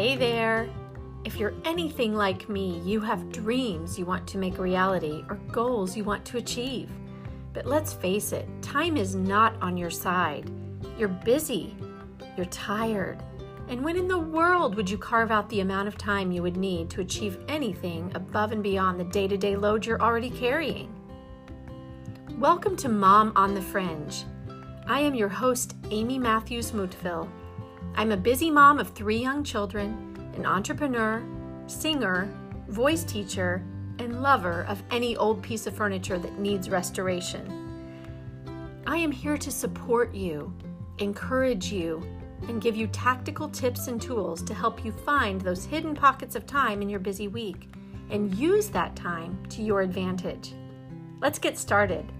Hey there! If you're anything like me, you have dreams you want to make reality or goals you want to achieve. But let's face it, time is not on your side. You're busy, you're tired. And when in the world would you carve out the amount of time you would need to achieve anything above and beyond the day to day load you're already carrying? Welcome to Mom on the Fringe. I am your host, Amy Matthews Mutville. I'm a busy mom of three young children an entrepreneur, singer, voice teacher, and lover of any old piece of furniture that needs restoration. I am here to support you, encourage you, and give you tactical tips and tools to help you find those hidden pockets of time in your busy week and use that time to your advantage. Let's get started.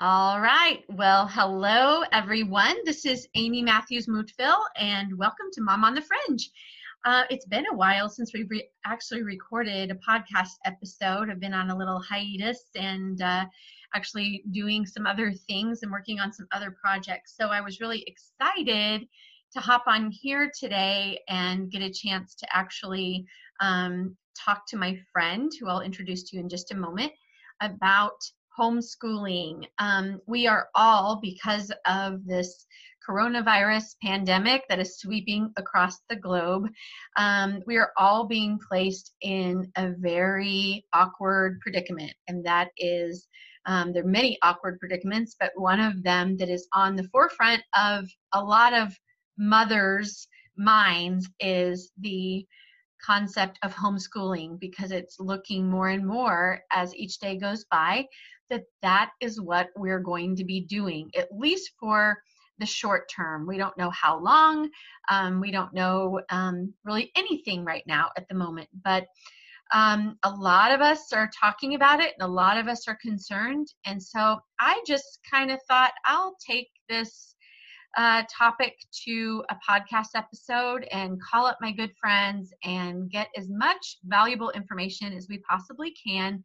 All right. Well, hello, everyone. This is Amy Matthews Mootville, and welcome to Mom on the Fringe. Uh, it's been a while since we re- actually recorded a podcast episode. I've been on a little hiatus and uh, actually doing some other things and working on some other projects. So I was really excited to hop on here today and get a chance to actually um, talk to my friend, who I'll introduce to you in just a moment, about homeschooling. Um, we are all, because of this coronavirus pandemic that is sweeping across the globe, um, we are all being placed in a very awkward predicament. And that is, um, there are many awkward predicaments, but one of them that is on the forefront of a lot of mothers' minds is the concept of homeschooling because it's looking more and more as each day goes by that that is what we're going to be doing, at least for the short term. We don't know how long. Um, we don't know um, really anything right now at the moment. But um, a lot of us are talking about it and a lot of us are concerned. And so I just kind of thought I'll take this uh, topic to a podcast episode and call up my good friends and get as much valuable information as we possibly can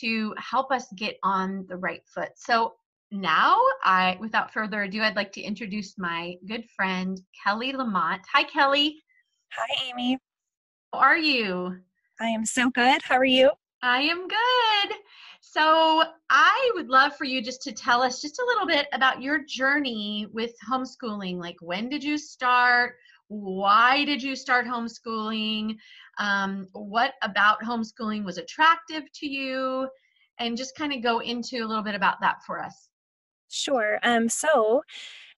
to help us get on the right foot. So now I without further ado, I'd like to introduce my good friend Kelly Lamont. Hi Kelly. Hi Amy. How are you? I am so good. How are you? I am good. So, I would love for you just to tell us just a little bit about your journey with homeschooling. Like, when did you start? Why did you start homeschooling? Um, what about homeschooling was attractive to you? And just kind of go into a little bit about that for us. Sure. Um, so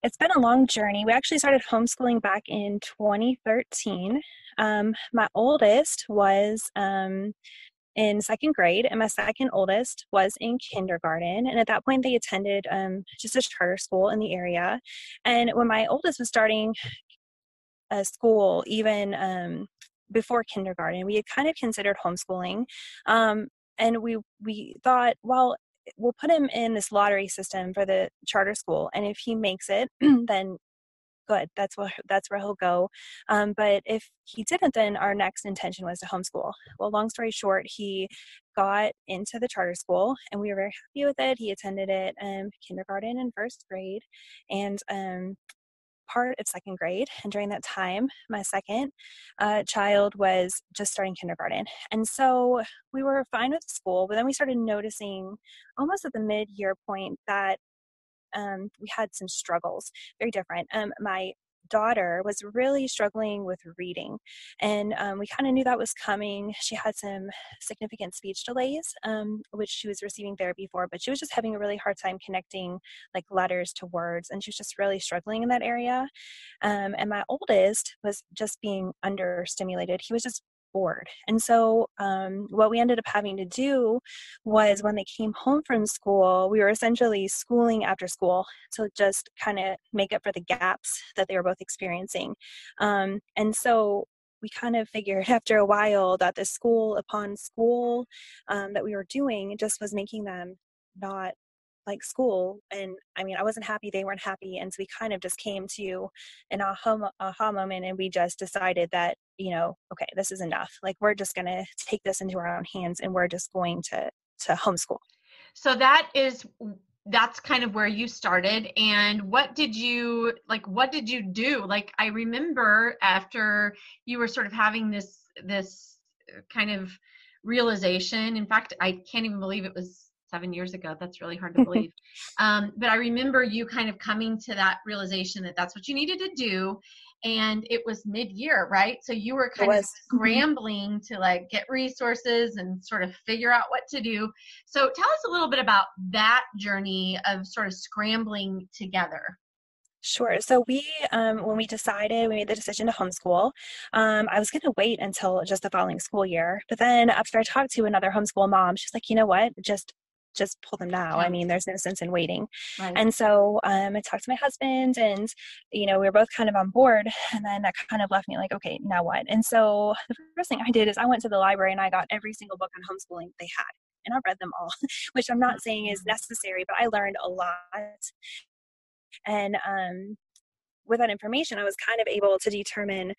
it's been a long journey. We actually started homeschooling back in 2013. Um, my oldest was um, in second grade, and my second oldest was in kindergarten. And at that point, they attended um, just a charter school in the area. And when my oldest was starting a school, even um, before kindergarten, we had kind of considered homeschooling. Um, and we we thought, well, we'll put him in this lottery system for the charter school, and if he makes it, then good. That's where that's where he'll go. Um, but if he didn't, then our next intention was to homeschool. Well, long story short, he got into the charter school, and we were very happy with it. He attended it um, kindergarten and first grade, and um, part of second grade. And during that time, my second uh, child was just starting kindergarten. And so we were fine with school, but then we started noticing almost at the mid year point that um, we had some struggles, very different. Um, my daughter was really struggling with reading, and um, we kind of knew that was coming. She had some significant speech delays, um, which she was receiving therapy for, but she was just having a really hard time connecting like letters to words, and she was just really struggling in that area. Um, and my oldest was just being understimulated. He was just bored. And so, um, what we ended up having to do was when they came home from school, we were essentially schooling after school to just kind of make up for the gaps that they were both experiencing. Um, and so, we kind of figured after a while that the school upon school um, that we were doing just was making them not like school and i mean i wasn't happy they weren't happy and so we kind of just came to an aha, aha moment and we just decided that you know okay this is enough. Like we're just going to take this into our own hands and we're just going to to homeschool. So that is that's kind of where you started and what did you like what did you do? Like i remember after you were sort of having this this kind of realization in fact i can't even believe it was seven years ago that's really hard to believe um, but i remember you kind of coming to that realization that that's what you needed to do and it was mid-year right so you were kind of mm-hmm. scrambling to like get resources and sort of figure out what to do so tell us a little bit about that journey of sort of scrambling together Sure. So we, um, when we decided, we made the decision to homeschool. Um, I was going to wait until just the following school year, but then after I talked to another homeschool mom, she's like, you know what, just just pull them now. Yeah. I mean, there's no sense in waiting. Right. And so um, I talked to my husband, and you know, we were both kind of on board. And then that kind of left me like, okay, now what? And so the first thing I did is I went to the library and I got every single book on homeschooling they had, and I read them all, which I'm not saying is necessary, but I learned a lot. And um, with that information, I was kind of able to determine,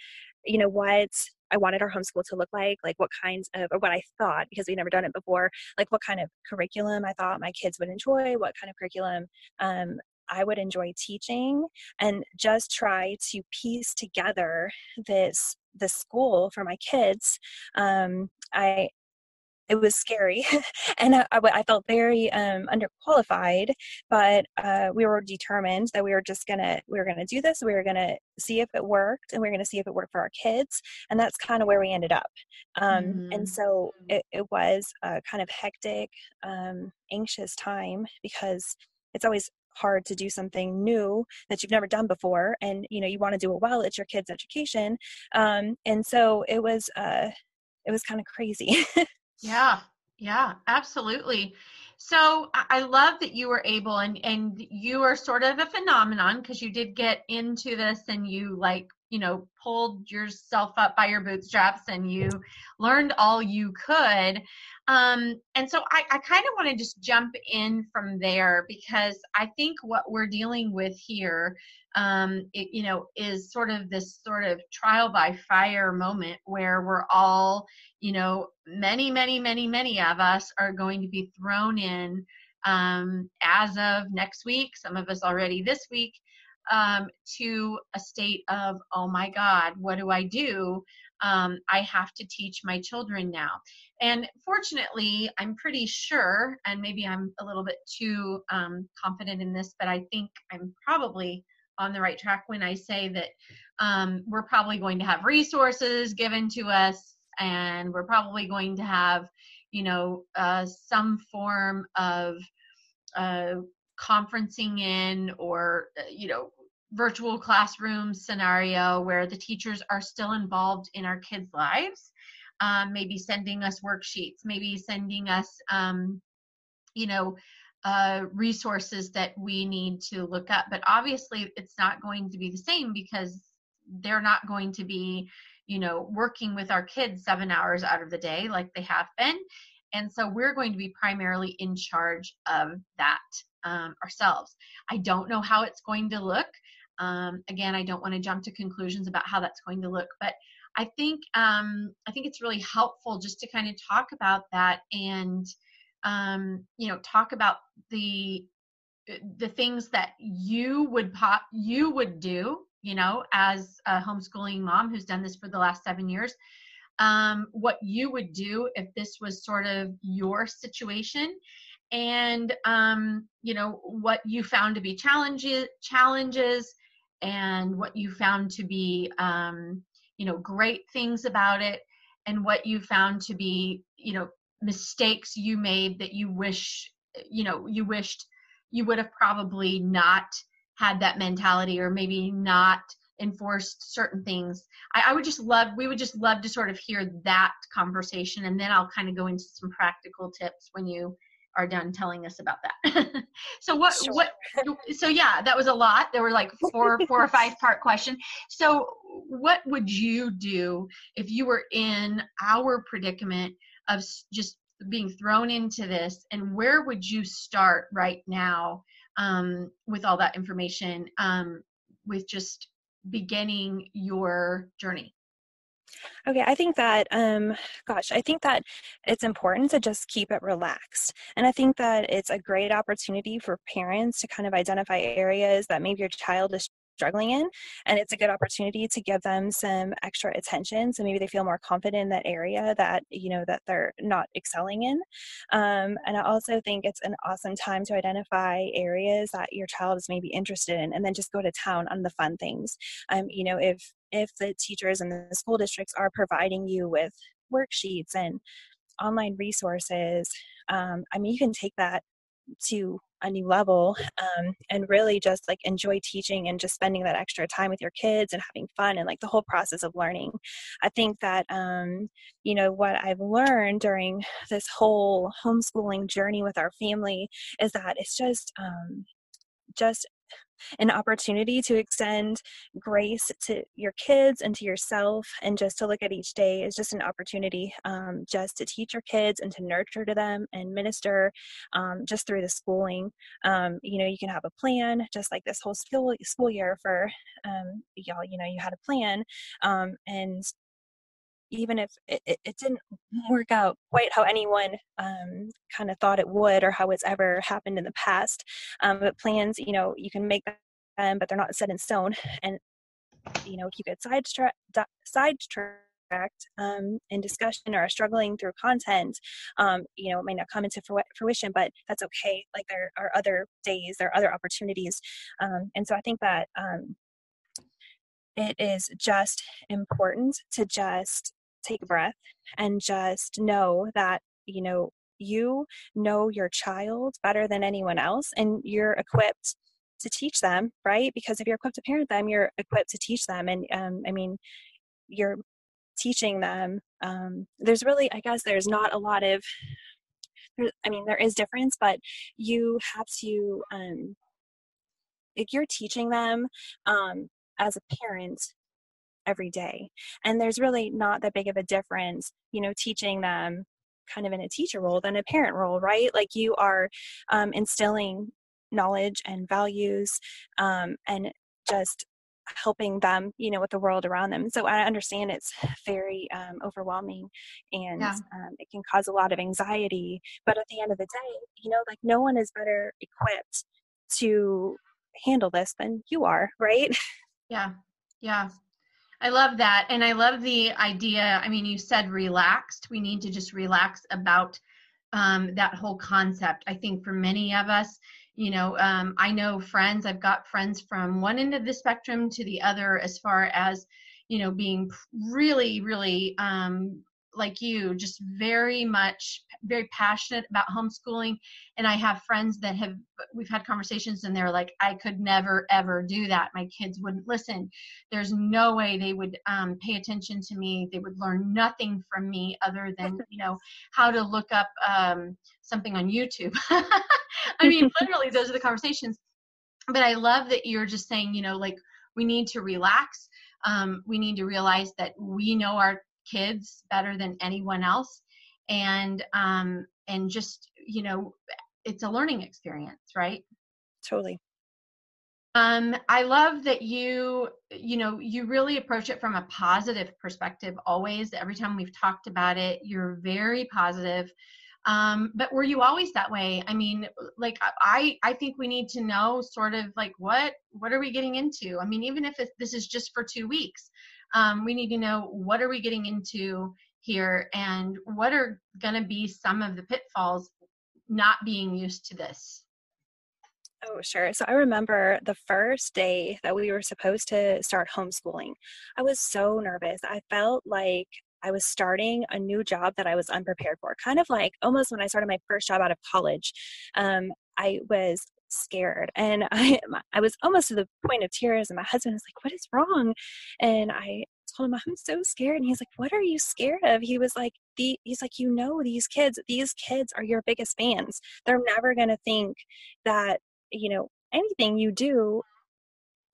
you know, what I wanted our homeschool to look like, like what kinds of, or what I thought, because we'd never done it before, like what kind of curriculum I thought my kids would enjoy, what kind of curriculum um, I would enjoy teaching, and just try to piece together this this school for my kids. Um, I it was scary and I, I, felt very um, underqualified but uh, we were determined that we were just gonna we were gonna do this we were gonna see if it worked and we are gonna see if it worked for our kids and that's kind of where we ended up um, mm-hmm. and so it, it was a kind of hectic um, anxious time because it's always hard to do something new that you've never done before and you know you want to do it well it's your kids education um, and so it was uh, it was kind of crazy Yeah, yeah, absolutely. So I love that you were able and and you are sort of a phenomenon because you did get into this and you like you know pulled yourself up by your bootstraps and you learned all you could. Um, and so i, I kind of want to just jump in from there because i think what we're dealing with here um, it, you know is sort of this sort of trial by fire moment where we're all you know many many many many of us are going to be thrown in um, as of next week some of us already this week um, to a state of, oh my God, what do I do? Um, I have to teach my children now. And fortunately, I'm pretty sure, and maybe I'm a little bit too um, confident in this, but I think I'm probably on the right track when I say that um, we're probably going to have resources given to us, and we're probably going to have, you know, uh, some form of uh, conferencing in or uh, you know virtual classroom scenario where the teachers are still involved in our kids' lives, um, maybe sending us worksheets, maybe sending us, um, you know, uh, resources that we need to look up. But obviously, it's not going to be the same because they're not going to be, you know, working with our kids seven hours out of the day like they have been. And so we're going to be primarily in charge of that um, ourselves. I don't know how it's going to look. Um, again, I don't want to jump to conclusions about how that's going to look, but I think um, I think it's really helpful just to kind of talk about that and um, you know talk about the the things that you would pop you would do you know as a homeschooling mom who's done this for the last seven years um, what you would do if this was sort of your situation and um, you know what you found to be challenges challenges and what you found to be um, you know great things about it and what you found to be you know mistakes you made that you wish you know you wished you would have probably not had that mentality or maybe not enforced certain things. I, I, would just love we would just love to sort of hear that conversation and then i'll kind of go into some practical tips when you are done telling us about that. so what sure. what so yeah, that was a lot. There were like four four or five part question. So what would you do if you were in our predicament of just being thrown into this and where would you start right now um, with all that information um, with just beginning your journey? Okay, I think that, um, gosh, I think that it's important to just keep it relaxed. And I think that it's a great opportunity for parents to kind of identify areas that maybe your child is struggling in and it's a good opportunity to give them some extra attention so maybe they feel more confident in that area that you know that they're not excelling in um, and i also think it's an awesome time to identify areas that your child is maybe interested in and then just go to town on the fun things um, you know if if the teachers and the school districts are providing you with worksheets and online resources um, i mean you can take that to a new level um, and really just like enjoy teaching and just spending that extra time with your kids and having fun and like the whole process of learning. I think that um, you know what i've learned during this whole homeschooling journey with our family is that it's just um, just an opportunity to extend grace to your kids and to yourself and just to look at each day is just an opportunity um, just to teach your kids and to nurture to them and minister um, just through the schooling. Um, you know you can have a plan just like this whole school school year for um, y'all you know you had a plan um, and even if it, it, didn't work out quite how anyone um, kind of thought it would or how it's ever happened in the past. Um, but plans, you know, you can make them, but they're not set in stone. And, you know, if you get sidetracked, um, in discussion or are struggling through content, um, you know, it may not come into fruition, but that's okay. Like there are other days, there are other opportunities. Um, and so I think that um, it is just important to just take a breath and just know that, you know, you know your child better than anyone else and you're equipped to teach them, right? Because if you're equipped to parent them, you're equipped to teach them. And um, I mean, you're teaching them. Um, there's really, I guess, there's not a lot of, I mean, there is difference, but you have to, um, if you're teaching them um, as a parent, every day. And there's really not that big of a difference, you know, teaching them kind of in a teacher role than a parent role, right? Like you are um, instilling knowledge and values um, and just helping them you know with the world around them so i understand it's very um, overwhelming and yeah. um, it can cause a lot of anxiety but at the end of the day you know like no one is better equipped to handle this than you are right yeah yeah I love that. And I love the idea. I mean, you said relaxed. We need to just relax about um, that whole concept. I think for many of us, you know, um, I know friends, I've got friends from one end of the spectrum to the other as far as, you know, being really, really um, like you, just very much, very passionate about homeschooling. And I have friends that have, we've had conversations and they're like, I could never, ever do that. My kids wouldn't listen. There's no way they would um, pay attention to me. They would learn nothing from me other than, you know, how to look up um, something on YouTube. I mean, literally, those are the conversations. But I love that you're just saying, you know, like, we need to relax. Um, we need to realize that we know our kids better than anyone else. And um and just you know it's a learning experience right? Totally. Um i love that you you know you really approach it from a positive perspective always. Every time we've talked about it you're very positive. Um but were you always that way? I mean like i i think we need to know sort of like what what are we getting into? I mean even if this is just for two weeks um, we need to know what are we getting into here and what are going to be some of the pitfalls not being used to this Oh, sure. So I remember the first day that we were supposed to start homeschooling. I was so nervous. I felt like I was starting a new job that I was unprepared for, kind of like almost when I started my first job out of college. Um, I was scared and I I was almost to the point of tears and my husband was like what is wrong? And I told him I'm so scared and he's like what are you scared of? He was like the he's like you know these kids these kids are your biggest fans. They're never going to think that you know anything you do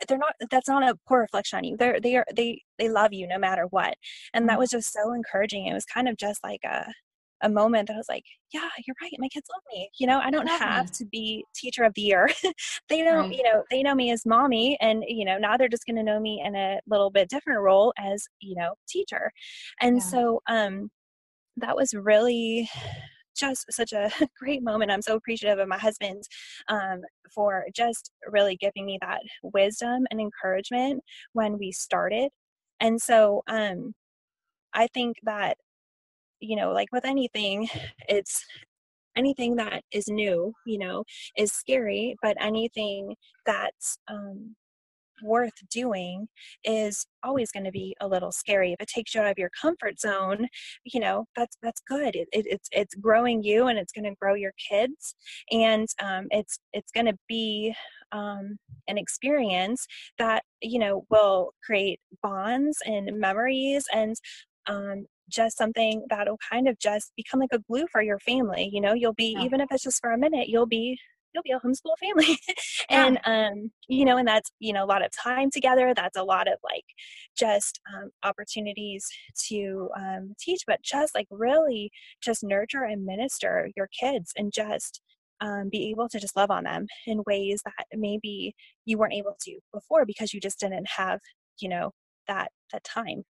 they're not that's not a poor reflection on you. They're they are they they love you no matter what. And that mm. was just so encouraging. It was kind of just like a a moment that I was like, yeah, you're right. My kids love me. You know, I don't have to be teacher of the year. they don't, right. you know, they know me as mommy and, you know, now they're just going to know me in a little bit different role as, you know, teacher. And yeah. so, um, that was really just such a great moment. I'm so appreciative of my husband um, for just really giving me that wisdom and encouragement when we started. And so um, I think that, you know, like with anything, it's anything that is new, you know, is scary, but anything that's um, worth doing is always going to be a little scary. If it takes you out of your comfort zone you know that's that's good. It, it, it's it's growing you and it's going to grow your kids and um, it's it's going to be um, an experience that you know will create bonds and memories and um, just something that'll kind of just become like a glue for your family you know? You'll be yeah. even if it's just for a minute you'll be you'll be a homeschool family. And um you know and that's you know a lot of time together that's a lot of like just um, opportunities to um, teach but just like really just nurture and minister your kids and just um, be able to just love on them in ways that maybe you weren't able to before because you just didn't have you know that that time.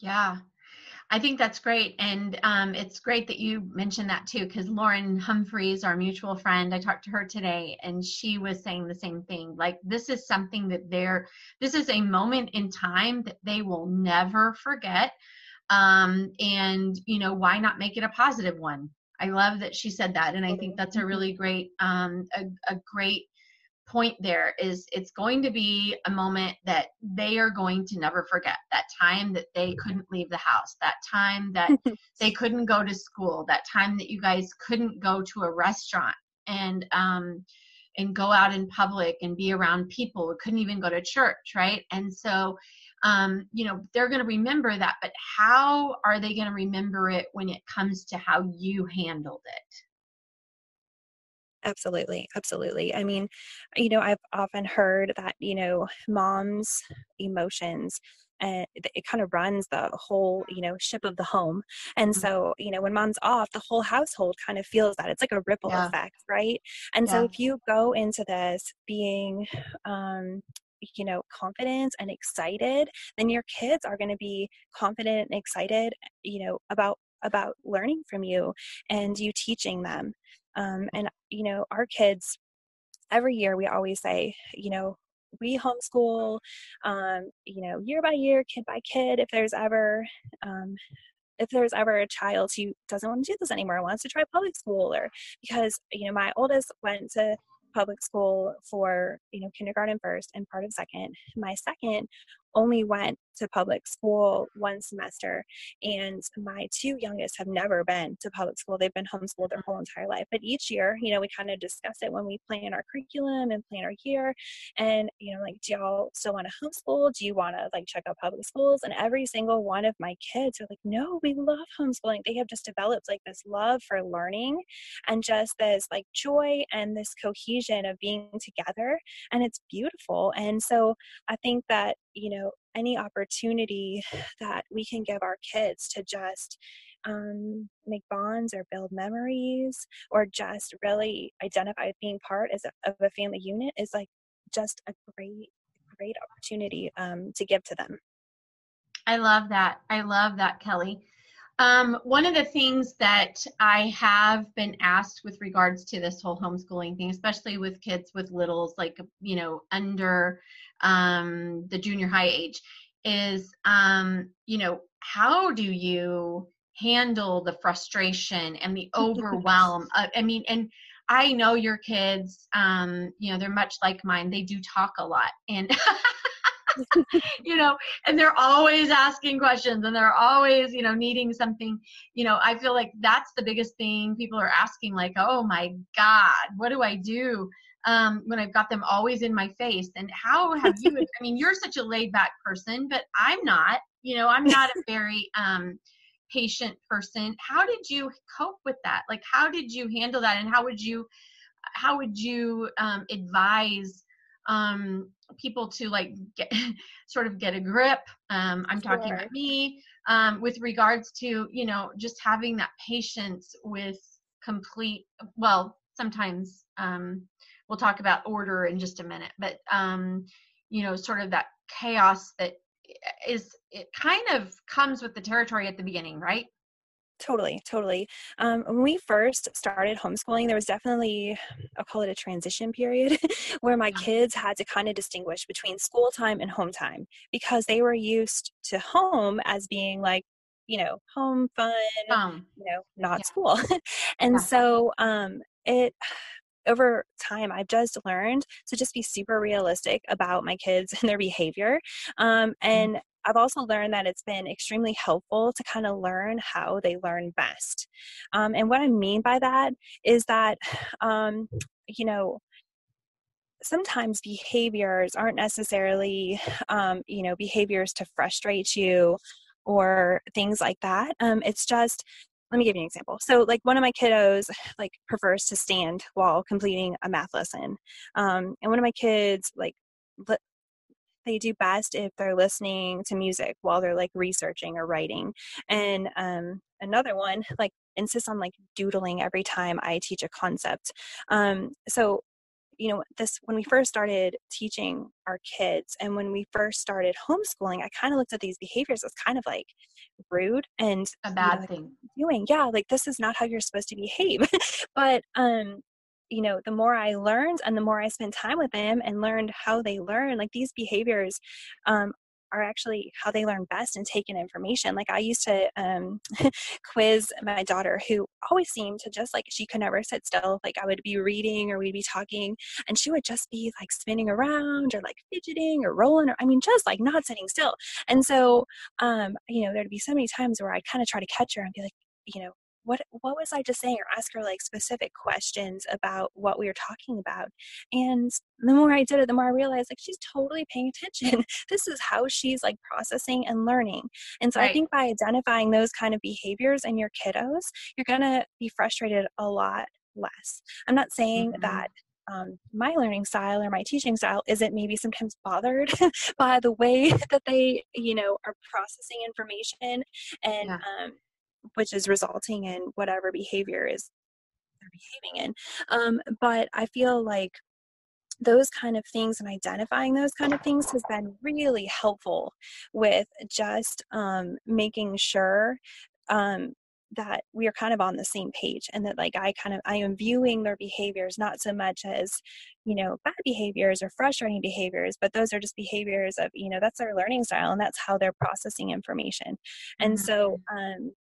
Yeah I think that's great. And um, it's great that you mentioned that too, because Lauren Humphreys, our mutual friend, I talked to her today and she was saying the same thing. Like, this is something that they're, this is a moment in time that they will never forget. Um, and, you know, why not make it a positive one? I love that she said that. And I think that's a mm-hmm. really great, um, a, a great point there is it's going to be a moment that they are going to never forget. That time that they couldn't leave the house that time that they couldn't go to school that time that you guys couldn't go to a restaurant and um and go out in public and be around people who couldn't even go to church right? And so um, you know they're going to remember that but how are they going to remember it when it comes to how you handled it Absolutely. Absolutely. I mean, you know, I've often heard that, you know, mom's emotions and it kind of runs the whole you know ship of the home and mm-hmm. so you know when mom's off the whole household kind of feels that it's like a ripple yeah. effect right and yeah. so if you go into this being um you know confident and excited then your kids are going to be confident and excited you know about about learning from you and you teaching them um, and, you know, our kids, every year we always say, you know, we homeschool, um, you know, year by year, kid by kid. If there's ever, um, if there's ever a child who doesn't want to do this anymore, wants to try public school, or because you know my oldest went to public school for you know kindergarten first and part of second. My second only went to public school one semester and my two youngest have never been to public school. They've been homeschooled their mm-hmm. whole entire life but each year you know we kind of discuss it when we plan our curriculum and plan our year and you know like do y'all still want to homeschool? Do you want to like check out public schools? And every single one of my kids are like no we love homeschooling. They have just developed like this love for learning and just this like joy and this cohesion of being together and it's beautiful and so i think that you know any opportunity that we can give our kids to just um, make bonds or build memories or just really identify being part as a, of a family unit is like just a great great opportunity um, to give to them. I love that. I love that kelly. Um, one of the things that I have been asked with regards to this whole homeschooling thing, especially with kids with littles, like, you know, under um, the junior high age is um, you know how do you handle the frustration and the overwhelm? Uh, i mean and i know your kids um, you know they're much like mine. They do talk a lot and you know and they're always asking questions and they're always you know needing something. You know i feel like that's the biggest thing people are asking like oh my god what do i do um, when I've got them always in my face. And how have you? I mean, you're such a laid back person, but I'm not. You know, I'm not a very um, patient person. How did you cope with that? Like, how did you handle that? And how would you, how would you um, advise um, people to like get sort of get a grip? Um, I'm talking sure. about me. um, with regards to you know just having that patience with complete well sometimes um, we'll talk about order in just a minute but um, you know sort of that chaos that is it kind of comes with the territory at the beginning right Totally, totally. Um, when we first started homeschooling, there was definitely, I'll call it a transition period, where my kids had to kind of distinguish between school time and home time because they were used to home as being like, you know, home fun, um, you know, not yeah. school. and yeah. so um, it, over time i've just learned to just be super realistic about my kids and their behavior um, mm-hmm. and I've also learned that it's been extremely helpful to kind of learn how they learn best. Um, and what I mean by that is that, um, you know, sometimes behaviors aren't necessarily, um, you know, behaviors to frustrate you or things like that. Um, it's just, let me give you an example. So, like one of my kiddos, like prefers to stand while completing a math lesson, um, and one of my kids, like they do best if they're listening to music while they're like researching or writing. And um, another one, like insists on like doodling every time I teach a concept. Um, so you know this when we first started teaching our kids and when we first started homeschooling i kind of looked at these behaviors as kind of like rude and a bad you know, thing. doing. Yeah like this is not how you're supposed to behave. But um you know the more i learned and the more i spent time with them and learned how they learn like these behaviors um, are actually how they learn best and take in information. Like I used to um, quiz my daughter, who always seemed to just like she could never sit still. Like I would be reading or we'd be talking, and she would just be like spinning around or like fidgeting or rolling, or I mean, just like not sitting still. And so, um, you know, there'd be so many times where I'd kind of try to catch her and be like, you know, what what was I just saying or ask her like specific questions about what we were talking about. And the more I did it, the more I realized like she's totally paying attention. this is how she's like processing and learning. And so right. I think by identifying those kind of behaviors in your kiddos, you're gonna be frustrated a lot less. I'm not saying mm-hmm. that um, my learning style or my teaching style isn't maybe sometimes bothered by the way that they you know are processing information and yeah. um, which is resulting in whatever behavior is they're behaving in. Um, but I feel like those kind of things and identifying those kind of things has been really helpful with just um, making sure um, that we are kind of on the same page and that like i kind of i am viewing their behaviors not so much as you know bad behaviors or frustrating behaviors but those are just behaviors of you know that's their learning style and that's how they're processing information and mm-hmm. so um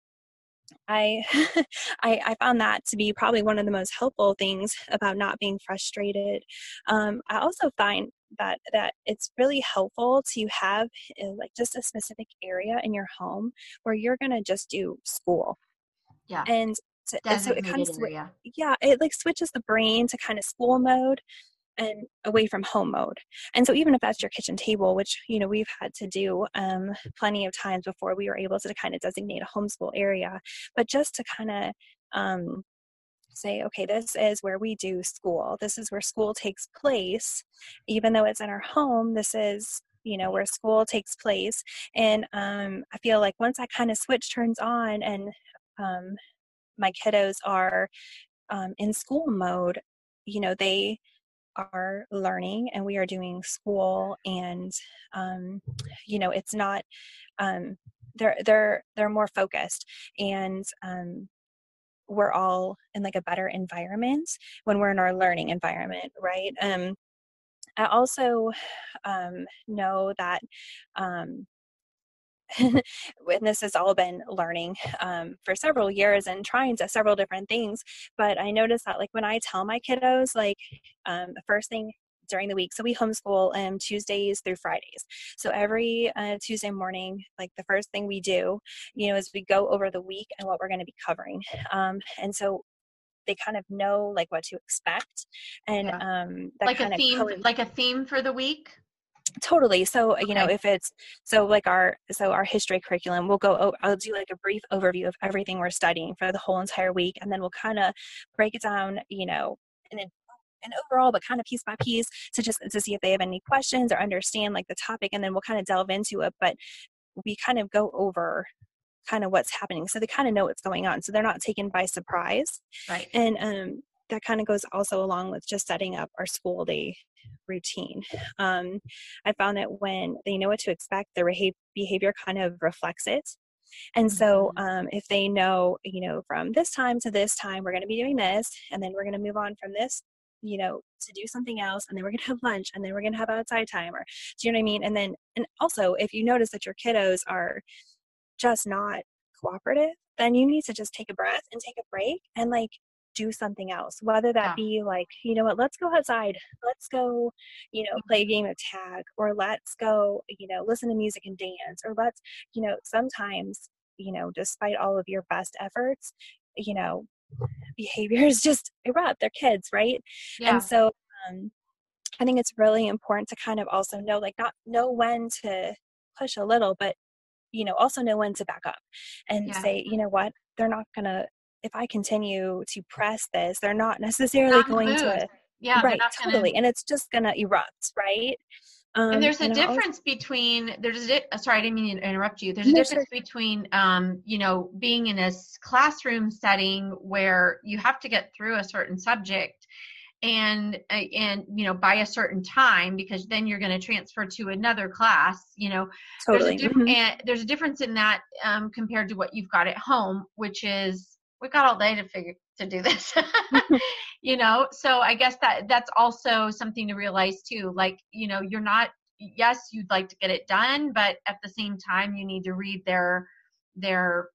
I, I, I found that to be probably one of the most helpful things about not being frustrated. Um, I also find that that it's really helpful to have uh, like just a specific area in your home where you're gonna just do school. Yeah. And, so, and so it kind of yeah it like switches the brain to kind of school mode and away from home mode. And so even if that's your kitchen table, which you know we've had to do um, plenty of times before we were able to kind of designate a homeschool area, but just to kind of um, say, okay, this is where we do school. This is where school takes place, even though it's in our home. This is you know where school takes place, and um, I feel like once that kind of switch turns on and um, my kiddos are um, in school mode, you know they are learning and we are doing school and um, you know it's not um, they're they're they're more focused and um, we're all in like a better environment when we're in our learning environment right? Um, i also um, know that um, and this has all been learning um, for several years and trying to several different things but i noticed that like when i tell my kiddos like um, the first thing during the week so we homeschool um, tuesdays through fridays. So every uh, tuesday morning like the first thing we do you know is we go over the week and what we're going to be covering um, and so they kind of know like what to expect and yeah. um like a theme like a theme for the week totally so you know if it's so like our so our history curriculum we'll go i'll do like a brief overview of everything we're studying for the whole entire week and then we'll kind of break it down you know and then and overall but kind of piece by piece to just to see if they have any questions or understand like the topic and then we'll kind of delve into it but we kind of go over kind of what's happening. So they kind of know what's going on. So they're not taken by surprise. Right. And um, that kind of goes also along with just setting up our school day routine. Um, I found that when they know what to expect, their behavior kind of reflects it. And so, mm-hmm. um, if they know, you know, from this time to this time, we're going to be doing this, and then we're going to move on from this, you know, to do something else, and then we're going to have lunch, and then we're going to have outside time, or do you know what I mean? And then, and also, if you notice that your kiddos are just not cooperative, then you need to just take a breath and take a break and like do something else whether that yeah. be like you know what let's go outside let's go you know play a game of tag or let's go you know listen to music and dance or let's you know sometimes you know despite all of your best efforts you know behaviors just erupt they're kids right yeah. and so um, i think it's really important to kind of also know like not know when to push a little but you know also know when to back up and yeah. say you know what they're not gonna if I continue to press this, they're not necessarily not going to. Yeah, right, totally, gonna... and it's just gonna erupt, right? Um, and there's a and difference between there's a di- uh, sorry I didn't mean to interrupt you. There's a no, difference sure. between um, you know being in a classroom setting where you have to get through a certain subject and uh, and you know by a certain time because then you're going to transfer to another class you know totally. there's, a diff- mm-hmm. and there's a difference in that um, compared to what you've got at home which is we got all day to figure to do this. You know so i guess that that's also something to realize too like you know you're not yes you'd like to get it done but at the same time you need to read their their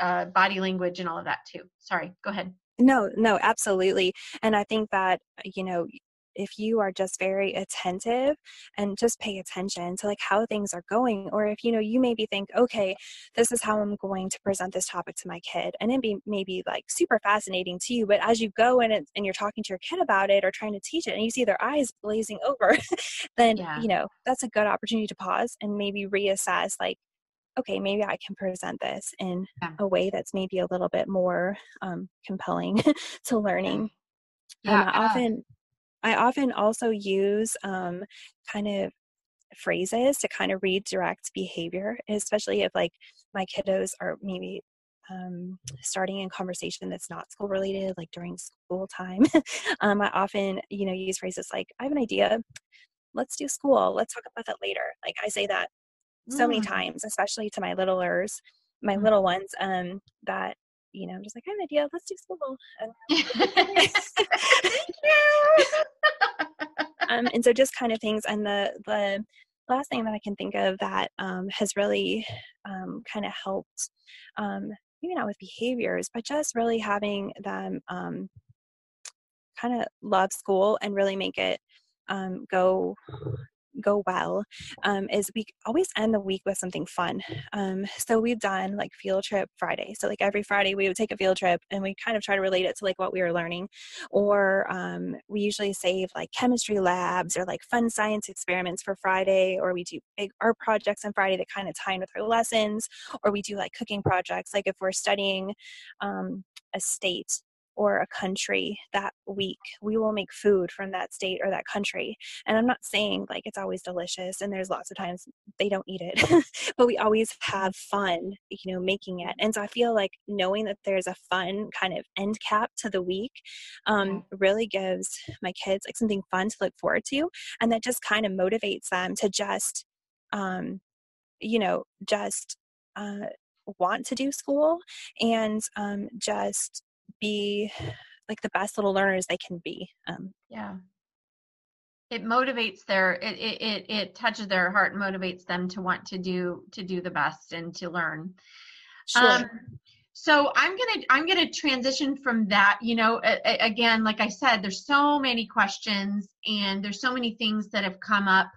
uh, body language and all of that too. Sorry go ahead. No no absolutely. And i think that you know if you are just very attentive and just pay attention to like how things are going or if you know you maybe think okay this is how i'm going to present this topic to my kid and it be maybe like super fascinating to you but as you go and, and you're talking to your kid about it or trying to teach it and you see their eyes blazing over then yeah. you know that's a good opportunity to pause and maybe reassess like okay, maybe I can present this in yeah. a way that's maybe a little bit more um, compelling to learning. Yeah. Um, I often I often also use um, kind of phrases to kind of redirect behavior, especially if like my kiddos are maybe um, starting in conversation that's not school related, like during school time. um, I often, you know, use phrases like, I have an idea. Let's do school. Let's talk about that later. Like I say that so mm. many times, especially to my littlers, my mm. little ones, um, that you know, I'm just like, I have an idea, let's do school. Thank you. um, and so just kind of things. And the, the last thing that I can think of that um, has really um, kind of helped, um, maybe not with behaviors, but just really having them um, kind of love school and really make it um, go go well um, is we always end the week with something fun. Um, so we've done like field trip Friday. So like every Friday we would take a field trip and we kind of try to relate it to like what we were learning. Or um, we usually save like chemistry labs or like fun science experiments for Friday. Or we do big art projects on Friday that kind of tie in with our lessons. Or we do like cooking projects. Like if we're studying um, a state or a country that week. We will make food from that state or that country. And I'm not saying like it's always delicious and there's lots of times they don't eat it, but we always have fun, you know, making it. And so I feel like knowing that there's a fun kind of end cap to the week um, really gives my kids like something fun to look forward to. And that just kind of motivates them to just, um, you know, just, uh, want to do school and um, just be like the best little learners they can be. Um, yeah. It motivates their it, it it it touches their heart and motivates them to want to do to do the best and to learn. Sure. Um, so i'm gonna i'm gonna transition from that you know a, a, again like i said there's so many questions and there's so many things that have come up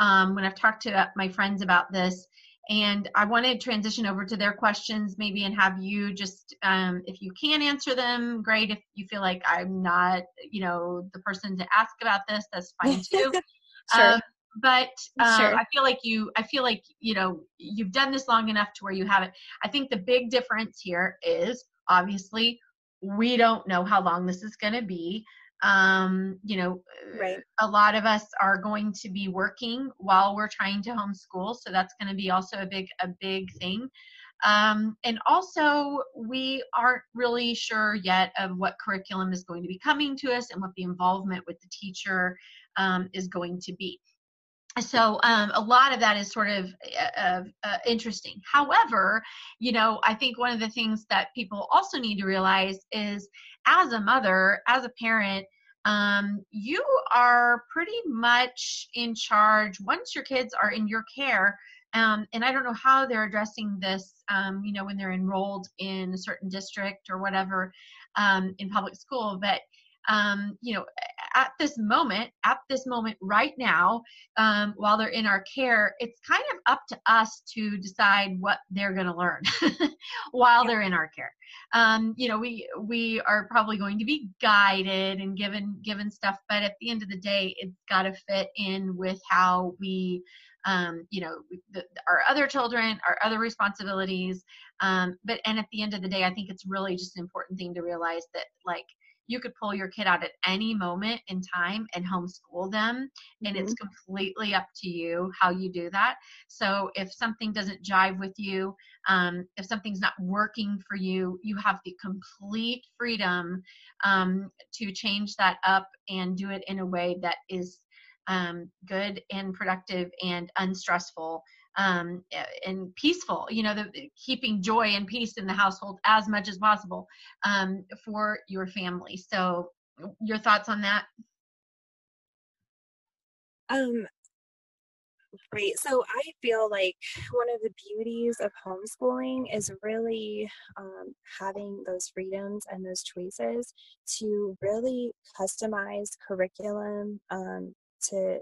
um, when i've talked to my friends about this and I want to transition over to their questions maybe and have you just, um, if you can answer them, great. If you feel like I'm not, you know, the person to ask about this, that's fine too. sure. Um, but um, sure. I feel like you, I feel like, you know, you've done this long enough to where you have it. I think the big difference here is obviously we don't know how long this is going to be um, you know right. a lot of us are going to be working while we're trying to homeschool so that's going to be also a big a big thing. Um, and also, we aren't really sure yet of what curriculum is going to be coming to us and what the involvement with the teacher um, is going to be. So um, a lot of that is sort of uh, uh, interesting. However you know i think one of the things that people also need to realize is as a mother as a parent um, you are pretty much in charge once your kids are in your care um, and i don't know how they're addressing this um, you know when they're enrolled in a certain district or whatever um, in public school but um, you know, at this moment, at this moment right now, um, while they're in our care, it's kind of up to us to decide what they're going to learn while they're in our care. Um, you know, we we are probably going to be guided and given given stuff, but at the end of the day, it's got to fit in with how we um, you know the, our other children our other responsibilities um, but and at the end of the day i think it's really just an important thing to realize that like you could pull your kid out at any moment in time and homeschool them and mm-hmm. it's completely up to you how you do that so if something doesn't jive with you um, if something's not working for you you have the complete freedom um, to change that up and do it in a way that is um, good and productive and unstressful um, and peaceful, you know, the, keeping joy and peace in the household as much as possible um, for your family. So, your thoughts on that? Um, Great. So I feel like one of the beauties of homeschooling is really um, having those freedoms and those choices to really customize curriculum um, to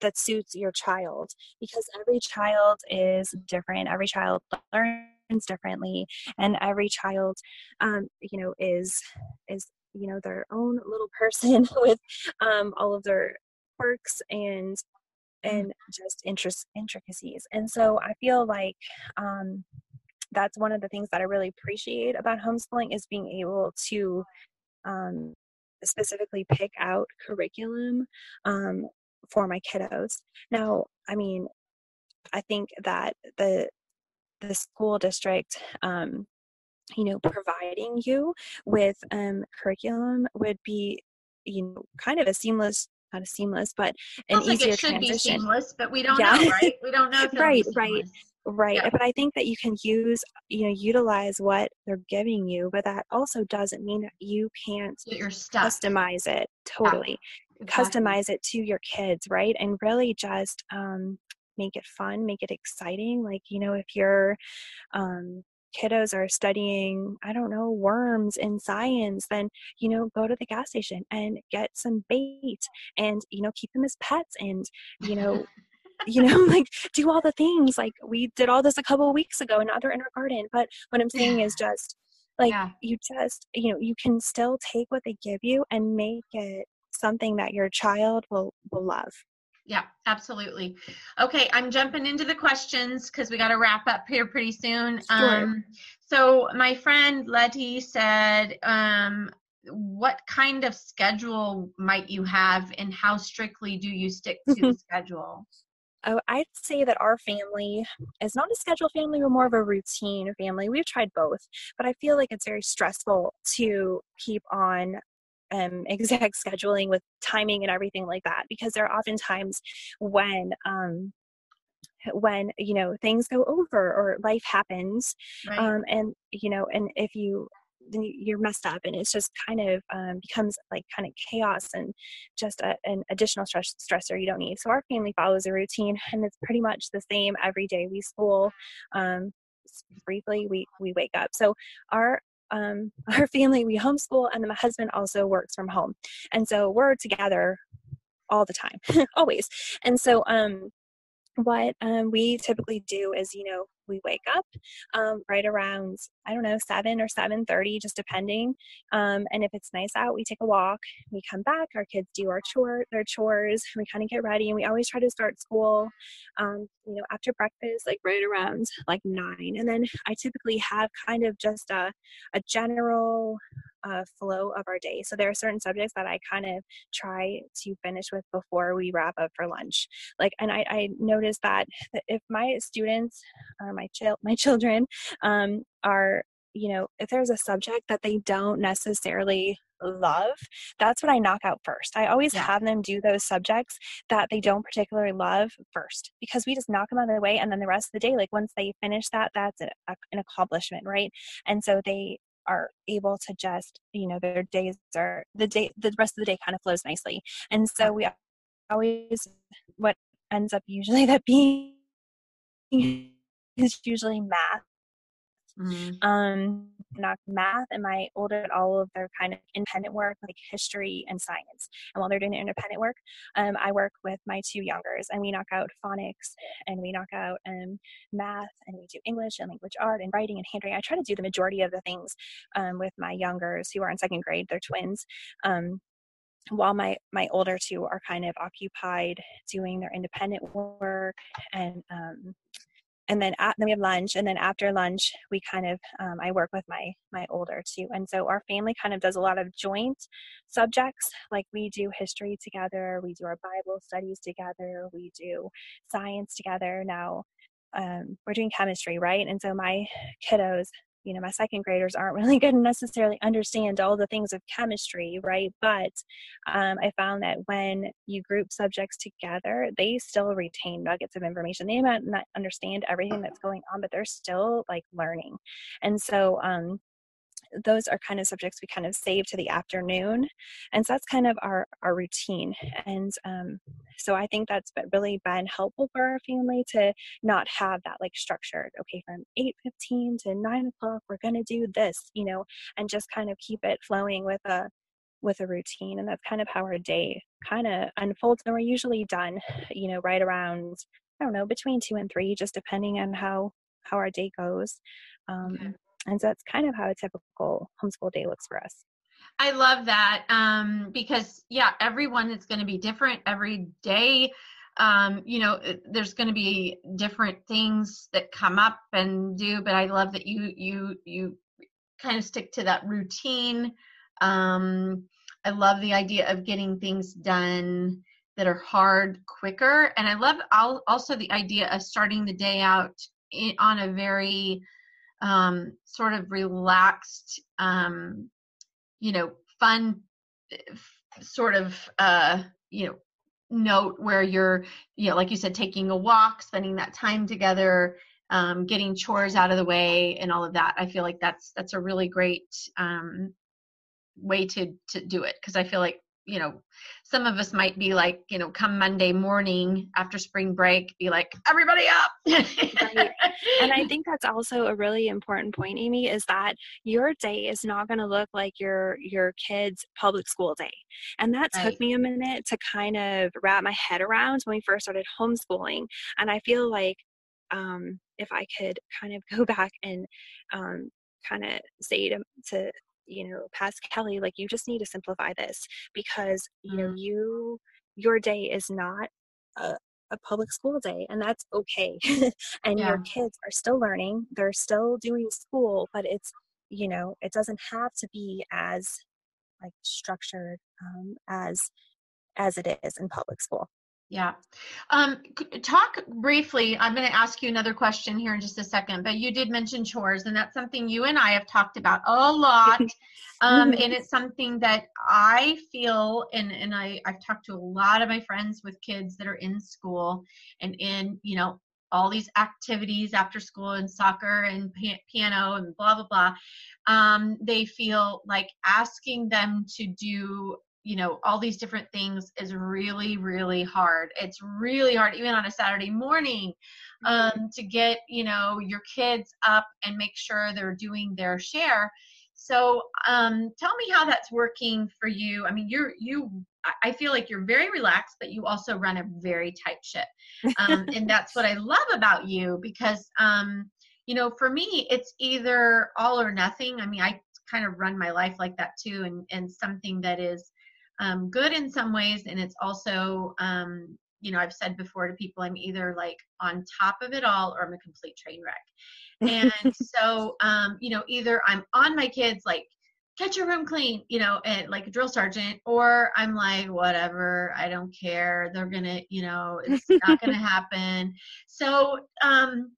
that suits your child because every child is different every child learns differently and every child um, you know is is you know their own little person with um, all of their quirks and and mm. just interest intricacies and so i feel like um, that's one of the things that i really appreciate about homeschooling is being able to um, specifically pick out curriculum um, for my kiddos. Now, I mean, I think that the the school district um, you know providing you with um, curriculum would be you know kind of a seamless not a seamless but an easier like it should transition. be seamless but we don't yeah. know right we don't know right right right yeah. but i think that you can use you know utilize what they're giving you but that also doesn't mean that you can't customize it totally exactly. customize it to your kids, right? And really just um, make it fun, make it exciting. Like, you know, if your um, kiddos are studying, I don't know, worms in science, then, you know, go to the gas station and get some bait and, you know, keep them as pets and, you know, you know, like do all the things. Like we did all this a couple of weeks ago and now they're in our garden. But what I'm saying is just like yeah. you just, you know, you can still take what they give you and make it something that your child will will love yeah absolutely okay i'm jumping into the questions because we got to wrap up here pretty soon sure. um so my friend letty said um what kind of schedule might you have and how strictly do you stick to the schedule Oh, I'd say that our family is not a scheduled family, we're more of a routine family. We've tried both, but I feel like it's very stressful to keep on um, exact scheduling with timing and everything like that because there are often times when um, when you know things go over or life happens right. um, and you know and if you you're messed up and it's just kind of um, becomes like kind of chaos and just a, an additional stress stressor you don't need. So our family follows a routine and it's pretty much the same every day. We school um, briefly we we wake up. So our um, our family, we homeschool, and then my husband also works from home. And so we're together all the time, always. And so, um, what um, we typically do is, you know, we wake up um, right around I don't know seven or seven thirty, just depending. Um, and if it's nice out, we take a walk. We come back. Our kids do our chore, their chores. We kind of get ready, and we always try to start school, um, you know, after breakfast, like right around like nine. And then I typically have kind of just a a general uh, flow of our day. So there are certain subjects that I kind of try to finish with before we wrap up for lunch. Like, and I, I noticed that if my students or my child, my children um, are you know, if there's a subject that they don't necessarily love, that's what I knock out first. I always yeah. have them do those subjects that they don't particularly love first because we just knock them out of the way. And then the rest of the day, like once they finish that, that's an accomplishment, right? And so they are able to just, you know, their days are the day, the rest of the day kind of flows nicely. And so we always, what ends up usually that being is usually math Mm-hmm. Um, not math and my older all of their kind of independent work like history and science. And while they're doing their independent work, um, I work with my two youngers and we knock out phonics and we knock out um, math and we do English and language art and writing and handwriting. I try to do the majority of the things um, with my youngers who are in second grade. They're twins um, while my my older two are kind of occupied doing their independent work and um, and then at, then we have lunch and then after lunch we kind of um, i work with my my older two and so our family kind of does a lot of joint subjects like we do history together we do our bible studies together we do science together. Now um, we're doing chemistry right? And so my kiddos you know my second graders aren't really going to necessarily understand all the things of chemistry right? But um, i found that when you group subjects together they still retain nuggets of information. They might not understand everything that's going on but they're still like learning. And so um, those are kind of subjects we kind of save to the afternoon and so that's kind of our our routine and um, so i think that's really been helpful for our family to not have that like structured okay from 8.15 to 9 o'clock we're going to do this you know and just kind of keep it flowing with a with a routine and that's kind of how our day kind of unfolds and we're usually done you know right around i don't know between two and three just depending on how how our day goes um, okay. And so that's kind of how a typical homeschool day looks for us. I love that um, because, yeah, everyone is going to be different every day. Um, you know, there's going to be different things that come up and do, but I love that you you you kind of stick to that routine. Um, I love the idea of getting things done that are hard quicker, and I love also the idea of starting the day out on a very um, sort of relaxed, um, you know, fun sort of, uh, you know, note where you're, you know, like you said, taking a walk, spending that time together, um, getting chores out of the way, and all of that. I feel like that's that's a really great um, way to to do it because I feel like you know some of us might be like you know come monday morning after spring break be like everybody up right. and i think that's also a really important point amy is that your day is not going to look like your your kids public school day and that right. took me a minute to kind of wrap my head around when we first started homeschooling and i feel like um, if i could kind of go back and um, kind of say to, to you know past kelly like you just need to simplify this because you know mm-hmm. you your day is not a, a public school day and that's okay and yeah. your kids are still learning they're still doing school but it's you know it doesn't have to be as like structured um, as as it is in public school yeah. Um, talk briefly. I'm going to ask you another question here in just a second, but you did mention chores, and that's something you and I have talked about a lot. Um, and it's something that I feel, and, and I, I've talked to a lot of my friends with kids that are in school and in, you know, all these activities after school and soccer and piano and blah, blah, blah. Um, they feel like asking them to do you know all these different things is really really hard. It's really hard even on a saturday morning mm-hmm. um, to get you know your kids up and make sure they're doing their share. So um, tell me how that's working for you. I mean you're you i feel like you're very relaxed but you also run a very tight ship. Um, and that's what i love about you because um, you know for me it's either all or nothing. I mean i kind of run my life like that too and and something that is um, good in some ways, and it's also, um, you know, I've said before to people, I'm either like on top of it all or I'm a complete train wreck. And so, um, you know, either I'm on my kids like get your room clean, you know, and like a drill sergeant, or I'm like, whatever, I don't care. They're gonna, you know, it's not gonna happen. So, um,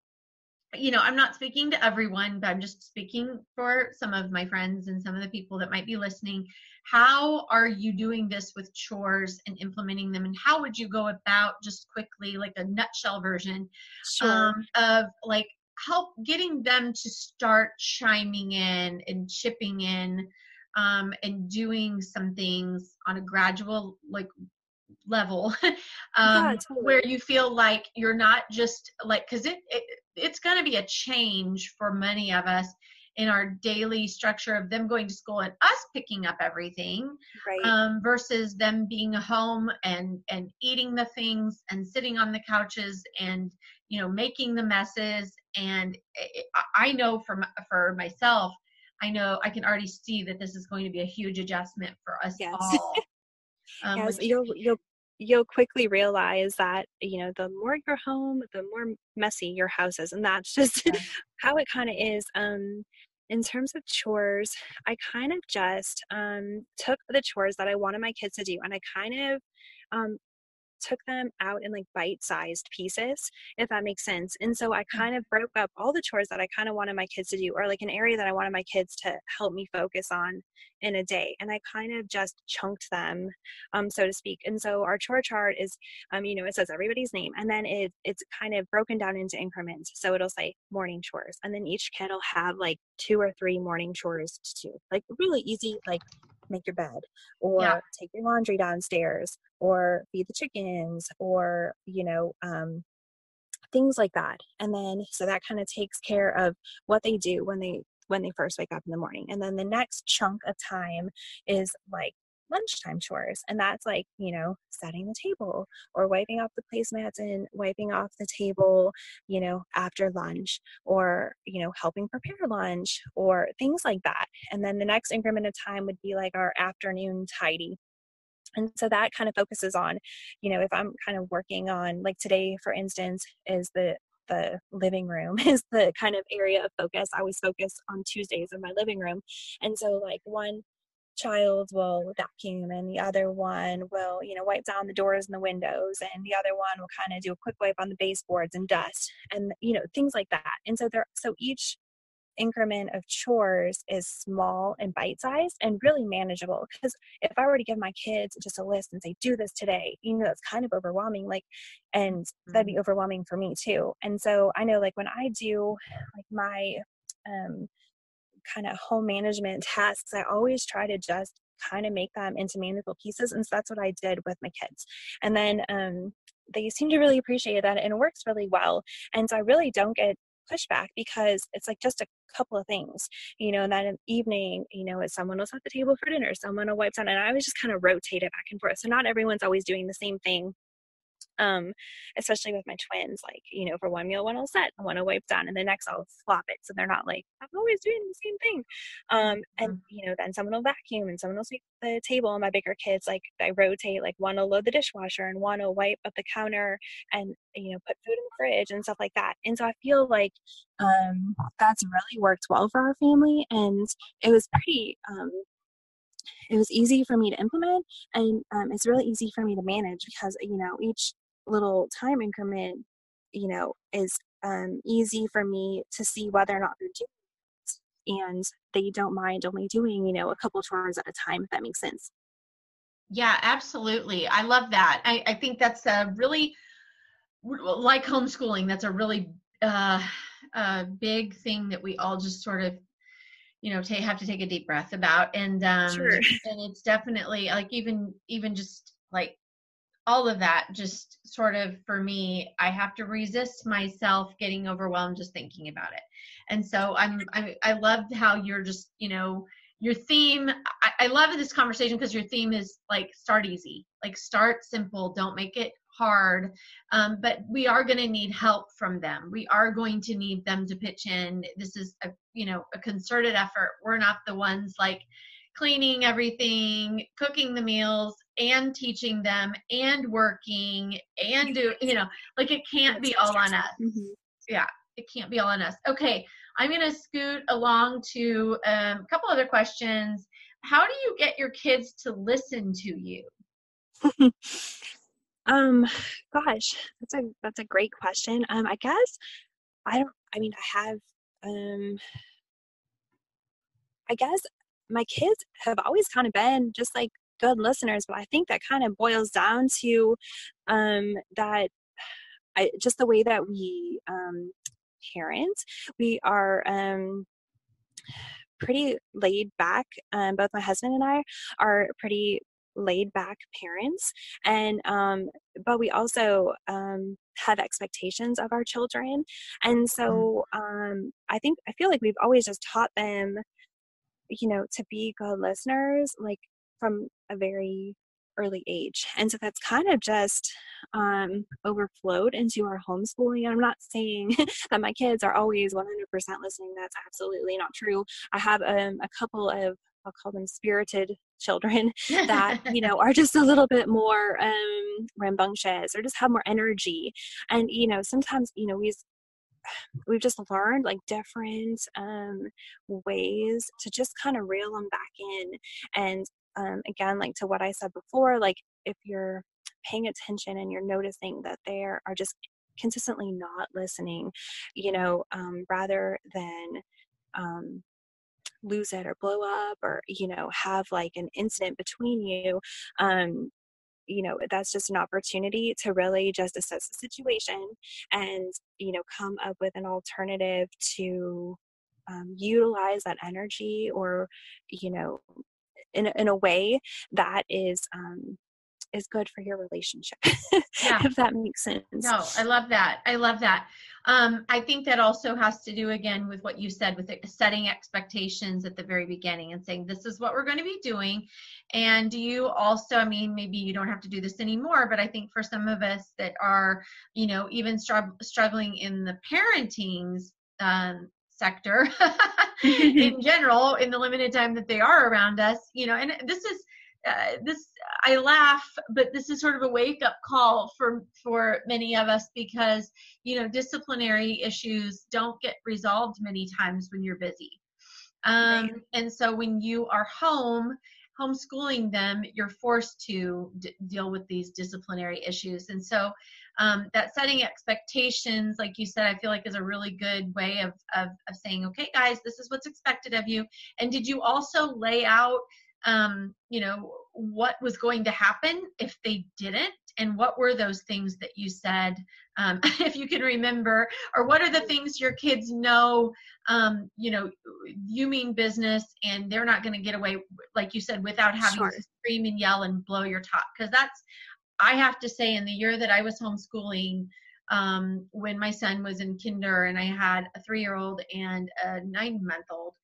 you know, I'm not speaking to everyone, but I'm just speaking for some of my friends and some of the people that might be listening. How are you doing this with chores and implementing them? And how would you go about just quickly, like a nutshell version sure. um, of like help getting them to start chiming in and chipping in um, and doing some things on a gradual like level um, yeah, totally. where you feel like you're not just like because it, it it's going to be a change for many of us in our daily structure of them going to school and us picking up everything right. um, versus them being home and and eating the things and sitting on the couches and you know making the messes and it, i know from for myself i know i can already see that this is going to be a huge adjustment for us yes. all um, yes, you'll you'll you'll quickly realize that you know the more you're home the more messy your house is and that's just yeah. how it kind of is um in terms of chores i kind of just um took the chores that i wanted my kids to do and i kind of um took them out in like bite sized pieces, if that makes sense. And so I mm. kind of broke up all the chores that I kind of wanted my kids to do, or like an area that I wanted my kids to help me focus on in a day. And I kind of just chunked them, um, so to speak. And so our chore chart is, um, you know, it says everybody's name and then it, it's kind of broken down into increments. So it'll say morning chores. And then each kid will have like two or three morning chores to do, like really easy, like make your bed or yeah. take your laundry downstairs or feed the chickens or you know um, things like that and then so that kind of takes care of what they do when they when they first wake up in the morning and then the next chunk of time is like lunchtime chores. And that's like, you know, setting the table or wiping off the placemats and wiping off the table, you know, after lunch or, you know, helping prepare lunch or things like that. And then the next increment of time would be like our afternoon tidy. And so that kind of focuses on, you know, if I'm kind of working on, like today, for instance, is the the living room is the kind of area of focus. I always focus on Tuesdays in my living room. And so like one child will vacuum and the other one will you know wipe down the doors and the windows and the other one will kind of do a quick wipe on the baseboards and dust and you know things like that and so there so each increment of chores is small and bite sized and really manageable because if i were to give my kids just a list and say do this today you know that's kind of overwhelming like and that'd be mm-hmm. overwhelming for me too and so i know like when i do like my um kind of home management tasks, I always try to just kind of make them into manageable pieces. And so that's what I did with my kids. And then um, they seem to really appreciate that and it works really well. And so I really don't get pushback because it's like just a couple of things, you know, the evening, you know, someone will set the table for dinner, someone will wipe down, and I was just kind of rotate it back and forth. So not everyone's always doing the same thing um, especially with my twins. Like, you know, for one meal, one will set, one will wipe down, and the next I'll swap it. So they're not like, I'm always doing the same thing. Um, and, mm-hmm. you know, then someone will vacuum and someone will sweep the table. And my bigger kids, like, I rotate, like, one will load the dishwasher and one will wipe up the counter and, you know, put food in the fridge and stuff like that. And so I feel like um, that's really worked well for our family. And it was pretty, um, it was easy for me to implement and um, it's really easy for me to manage because you know each little time increment, you know, is um, easy for me to see whether or not they're doing it. And they don't mind only doing, you know, a couple chores at a time, if that makes sense. Yeah, absolutely. I love that. I, I think that's a really, like homeschooling, that's a really uh, uh, big thing that we all just sort of you know take, have to take a deep breath about and um sure. and it's definitely like even even just like all of that just sort of for me i have to resist myself getting overwhelmed just thinking about it. And so i'm i, I loved how you're just you know your theme i, I love this conversation because your theme is like start easy like start simple don't make it hard um, but we are going to need help from them. We are going to need them to pitch in. This is a you know a concerted effort. We're not the ones like cleaning everything, cooking the meals, and teaching them, and working, and do you know, like it can't be all on us. Mm-hmm. Yeah, it can't be all on us. Okay, I'm gonna scoot along to um, a couple other questions. how do you get your kids to listen to you? um, gosh, that's a that's a great question. Um, I guess I don't. I mean, I have. Um, I guess my kids have always kind of been just like good listeners, but I think that kind of boils down to um, that I, just the way that we um, parent. We are um, pretty laid back. Um, both my husband and I are pretty laid back parents and um but we also um have expectations of our children and mm. so um i think i feel like we've always just taught them you know to be good listeners like from a very early age. And so that's kind of just um, overflowed into our homeschooling. I'm not saying that my kids are always 100% listening. That's absolutely not true. I have um, a couple of, I'll call them spirited children that, you know, are just a little bit more um, rambunctious or just have more energy. And, you know, sometimes, you know, we we've just learned like different um, ways to just kind of reel them back in and um, again like to what i said before like if you're paying attention and you're noticing that they are just consistently not listening you know um, rather than um, lose it or blow up or you know have like an incident between you um you know that's just an opportunity to really just assess the situation and you know come up with an alternative to um, utilize that energy or you know in a, in a way that is um, is good for your relationship yeah. if that makes sense. No i love that i love that. Um, i think that also has to do again with what you said with setting expectations at the very beginning and saying this is what we're going to be doing. And do you also i mean maybe you don't have to do this anymore but i think for some of us that are you know even str- struggling in the parenting um, sector in general in the limited time that they are around us you know and this is uh, this i laugh but this is sort of a wake up call for for many of us because you know disciplinary issues don't get resolved many times when you're busy um, right. and so when you are home homeschooling them you're forced to d- deal with these disciplinary issues and so um, that setting expectations like you said i feel like is a really good way of, of, of saying okay guys this is what's expected of you. And did you also lay out um, you know what was going to happen if they didn't? And what were those things that you said um, if you can remember? Or what are the things your kids know um, you know you mean business and they're not going to get away like you said without having sure. to scream and yell and blow your top? Because that's I have to say, in the year that I was homeschooling, um, when my son was in kinder and I had a three year old and a nine month old,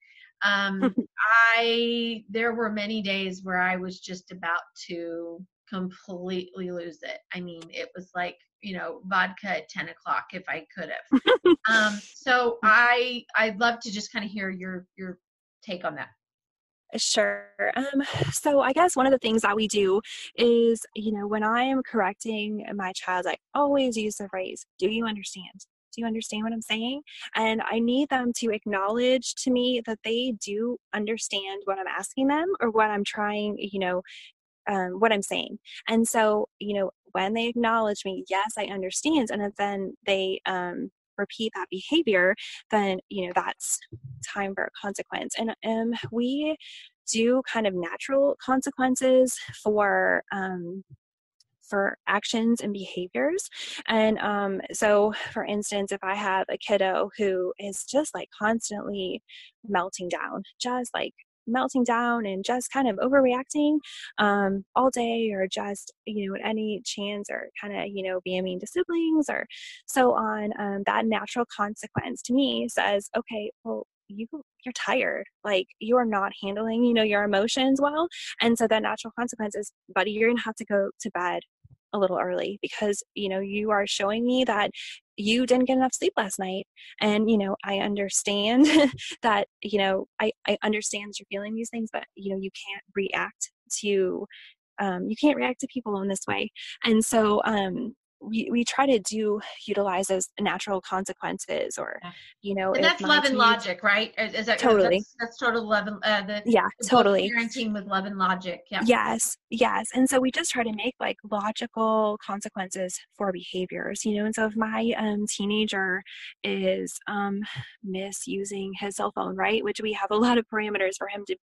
um, I there were many days where I was just about to completely lose it. I mean, it was like you know vodka at 10 o'clock if i could have um, so i i'd love to just kind of hear your your take on that Sure. Um, so I guess one of the things that we do is, you know, when I am correcting my child, I always use the phrase, do you understand? Do you understand what I'm saying? And I need them to acknowledge to me that they do understand what I'm asking them or what I'm trying, you know, um, what I'm saying. And so, you know, when they acknowledge me, yes, I understand, and then they um, repeat that behavior, then you know that's time for a consequence. And um, we do kind of natural consequences for um, for actions and behaviors. And um, so, for instance, if I have a kiddo who is just like constantly melting down, just like melting down and just kind of overreacting um, all day or just you know at any chance or kind of you know being mean to siblings or so on um, that natural consequence to me says okay well you you're tired. Like you are not handling you know your emotions well. And so that natural consequence is buddy you're gonna have to go to bed a little early because you know you are showing me that you didn't get enough sleep last night and you know i understand that you know I, I understand you're feeling these things but you know you can't react to um, you can't react to people in this way. And so um, we, we try to do utilize as natural consequences or you know and that's love and logic right? Is, that totally. that's, that's total love and uh, the yeah the totally. parenting with love and logic yeah. Yes yes. And so we just try to make like logical consequences for behaviors you know? And so if my um, teenager is um, misusing his cell phone right? Which we have a lot of parameters for him to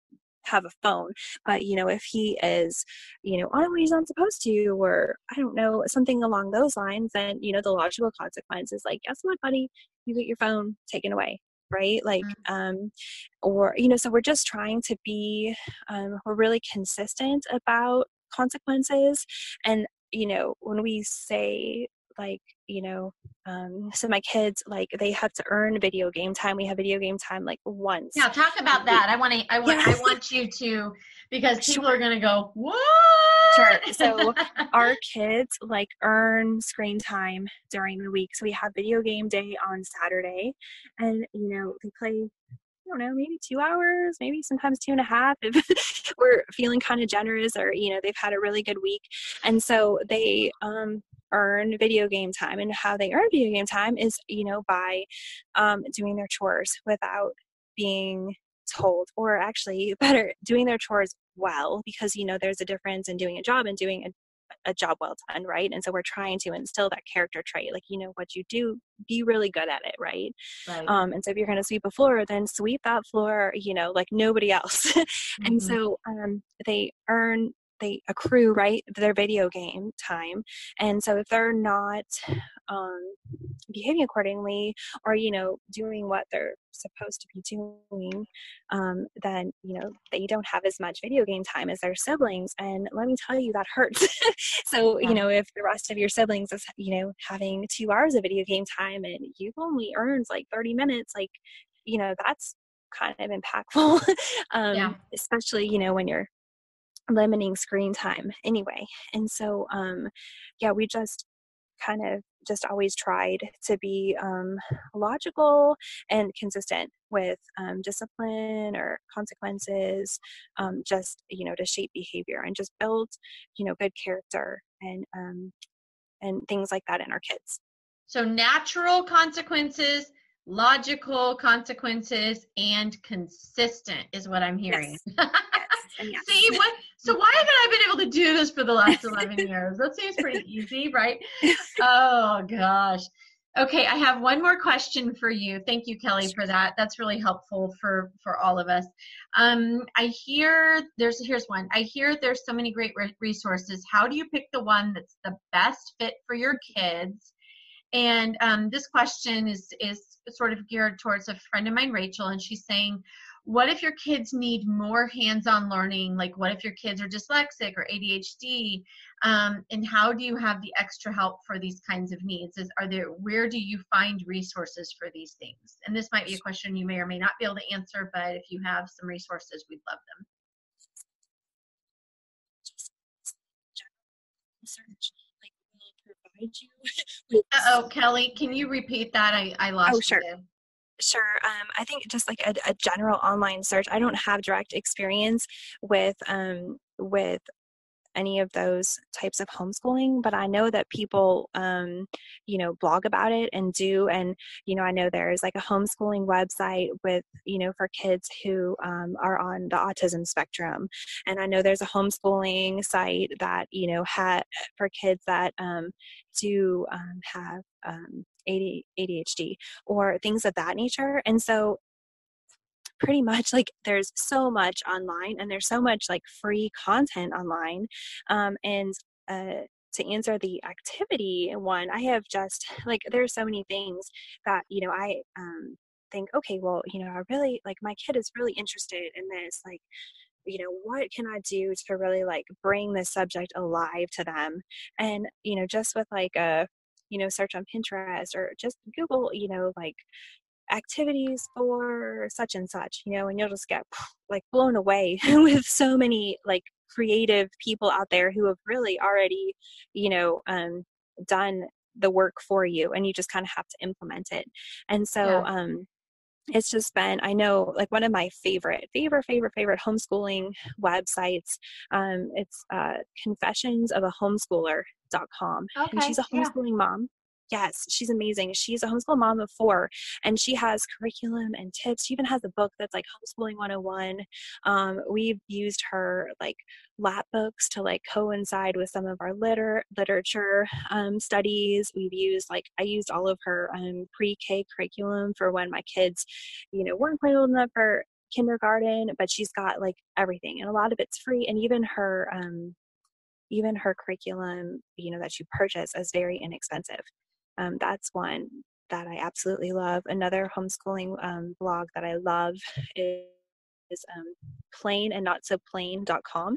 have a phone but you know if he is you know on he's not supposed to or i don't know something along those lines then you know the logical consequence is like guess what buddy you get your phone taken away right like mm-hmm. um or you know so we're just trying to be um we're really consistent about consequences and you know when we say like you know um, so my kids like they have to earn video game time we have video game time like once yeah talk about that i want to i want yes. i want you to because people sure. are going to go what sure so our kids like earn screen time during the week so we have video game day on saturday and you know they play I don't know, maybe two hours, maybe sometimes two and a half if we're feeling kind of generous or, you know, they've had a really good week. And so they um earn video game time and how they earn video game time is you know by um, doing their chores without being told or actually better doing their chores well because you know there's a difference in doing a job and doing a a job well done, right? And so we're trying to instill that character trait, like you know what you do, be really good at it, right? right. Um, and so if you're going to sweep a floor, then sweep that floor, you know, like nobody else. mm-hmm. And so um, they earn they accrue right their video game time and so if they're not um, behaving accordingly or you know doing what they're supposed to be doing um, then you know they don't have as much video game time as their siblings and let me tell you that hurts. So you know if the rest of your siblings is you know having two hours of video game time and you've only earned like 30 minutes like you know that's kind of impactful. Um, yeah. especially you know when you're limiting screen time anyway. And so, um, yeah, we just kind of just always tried to be um, logical and consistent with um, discipline or consequences, um, just you know to shape behavior and just build you know good character and um, and things like that in our kids. So natural consequences, logical consequences, and consistent is what I'm hearing. Yes. yes. See what so why haven't I been able to do this for the last 11 years? That seems pretty easy, right? Oh gosh. Okay, I have one more question for you. Thank you, Kelly, for that. That's really helpful for for all of us. Um, I hear there's here's one. I hear there's so many great resources. How do you pick the one that's the best fit for your kids? And um, this question is is sort of geared towards a friend of mine, Rachel, and she's saying, what if your kids need more hands-on learning? Like what if your kids are dyslexic or adhd um, and how do you have the extra help for these kinds of needs? Is are there where do you find resources for these things? And this might be a question you may or may not be able to answer but if you have some resources we'd love them. Oh kelly can you repeat that? I i lost oh sure. you. Sure. Um, I think just like a, a, general online search. I don't have direct experience with um, with any of those types of homeschooling, but I know that people, um, you know, blog about it and do. And, you know, I know there's like a homeschooling website with, you know, for kids who um, are on the autism spectrum. And I know there's a homeschooling site that, you know, had for kids that um, do um, have um, ADHD or things of that nature. And so pretty much like there's so much online and there's so much like free content online um, and uh, to answer the activity one i have just like there's so many things that you know i um, think okay well you know i really like my kid is really interested in this like you know what can i do to really like bring this subject alive to them? And you know just with like a you know search on pinterest or just google you know like activities for such and such you know and you'll just get like blown away with so many like creative people out there who have really already you know um, done the work for you and you just kind of have to implement it and so yeah. um it's just been i know like one of my favorite favorite favorite favorite homeschooling websites um, it's uh, confessions of a homeschooler.com okay, and she's a homeschooling yeah. mom Yes, she's amazing. She's a homeschool mom of four, and she has curriculum and tips. She even has a book that's like homeschooling 101. Um, we've used her like lap books to like coincide with some of our liter- literature um, studies. We've used like I used all of her um, pre-K curriculum for when my kids, you know, weren't quite old enough for kindergarten, but she's got like everything, and a lot of it's free. And even her um, even her curriculum, you know, that you purchase is very inexpensive. Um, that's one that I absolutely love. Another homeschooling um, blog that I love is, is um, plain and not so plain.com.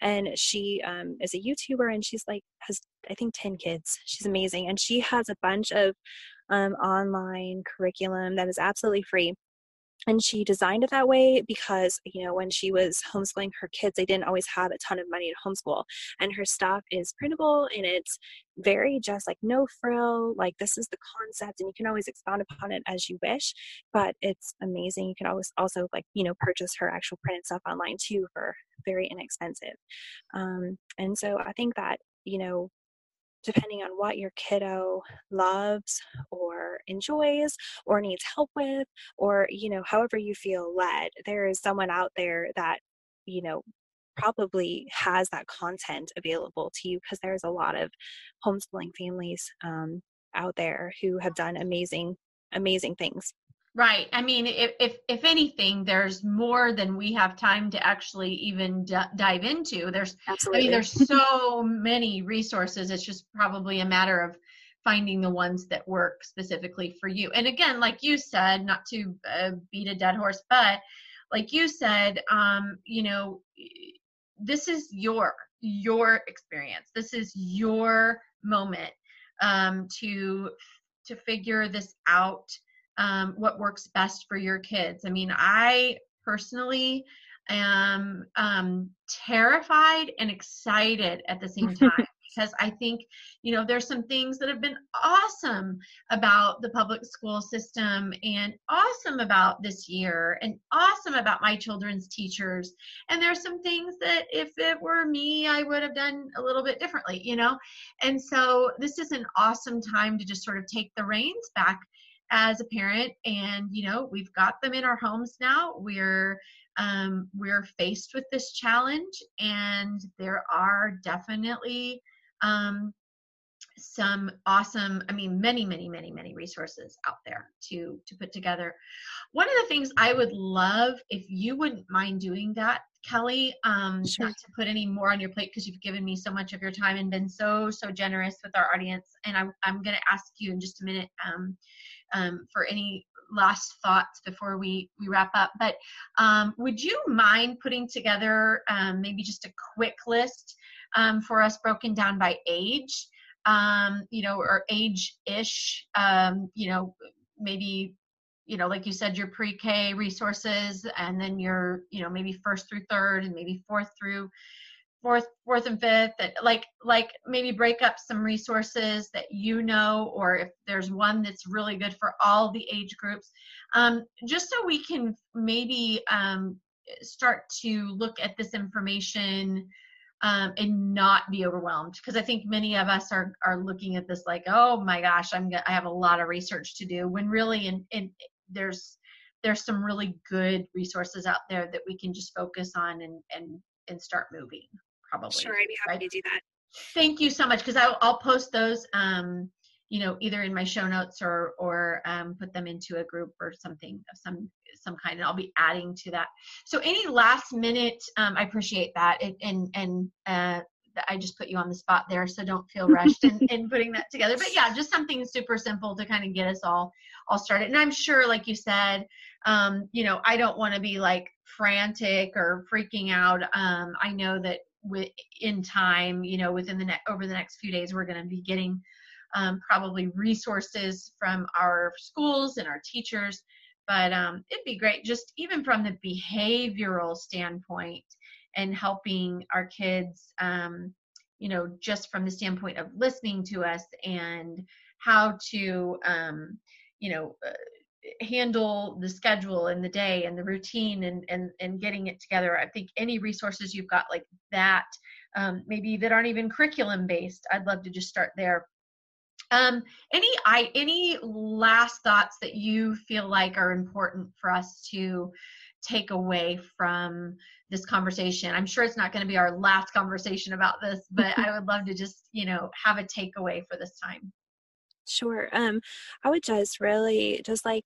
And she um, is a YouTuber and she's like, has, I think, 10 kids. She's amazing. And she has a bunch of um, online curriculum that is absolutely free and she designed it that way because you know when she was homeschooling her kids they didn't always have a ton of money to homeschool and her stuff is printable and it's very just like no frill like this is the concept and you can always expound upon it as you wish but it's amazing you can always also like you know purchase her actual printed stuff online too for very inexpensive. Um, and so i think that you know depending on what your kiddo loves or enjoys or needs help with or you know however you feel led there is someone out there that you know probably has that content available to you because there's a lot of homeschooling families um, out there who have done amazing amazing things Right. I mean, if, if, if anything, there's more than we have time to actually even d- dive into. There's, Absolutely. I mean, there's so many resources. It's just probably a matter of finding the ones that work specifically for you. And again, like you said, not to uh, beat a dead horse, but like you said, um, you know, this is your your experience. This is your moment um, to to figure this out um, what works best for your kids. I mean, I personally am um, terrified and excited at the same time because I think, you know, there's some things that have been awesome about the public school system and awesome about this year and awesome about my children's teachers. And there's some things that if it were me, I would have done a little bit differently, you know? And so this is an awesome time to just sort of take the reins back as a parent and you know we've got them in our homes now. We're um, we're faced with this challenge and there are definitely um, some awesome i mean many many many many resources out there to to put together. One of the things i would love if you wouldn't mind doing that kelly um sure. not to put any more on your plate because you've given me so much of your time and been so so generous with our audience. And i'm, I'm going to ask you in just a minute um um, for any last thoughts before we we wrap up. But um, would you mind putting together um, maybe just a quick list um, for us broken down by age? Um, you know or age ish um, you know maybe you know like you said your pre-k resources and then your you know maybe first through third and maybe fourth through fourth fourth and fifth like like maybe break up some resources that you know or if there's one that's really good for all the age groups um, just so we can maybe um, start to look at this information um, and not be overwhelmed. Because i think many of us are are looking at this like oh my gosh i'm gonna, i have a lot of research to do when really in, in there's there's some really good resources out there that we can just focus on and and and start moving probably. Sure, I'd be happy right? to do that. Thank you so much because I'll, I'll post those, um, you know, either in my show notes or or um, put them into a group or something of some some kind, and I'll be adding to that. So any last minute, um, I appreciate that, and and, and uh, I just put you on the spot there, so don't feel rushed in, in putting that together. But yeah, just something super simple to kind of get us all all started. And I'm sure, like you said, um, you know, I don't want to be like frantic or freaking out. Um, I know that in time, you know, within the next over the next few days, we're going to be getting um, probably resources from our schools and our teachers. But um, it'd be great, just even from the behavioral standpoint, and helping our kids, um, you know, just from the standpoint of listening to us and how to, um, you know. Uh, handle the schedule and the day and the routine and and and getting it together. I think any resources you've got like that um, maybe that aren't even curriculum based i'd love to just start there. Um, any i any last thoughts that you feel like are important for us to take away from this conversation? I'm sure it's not going to be our last conversation about this but i would love to just you know have a takeaway for this time Sure. Um, I would just really just like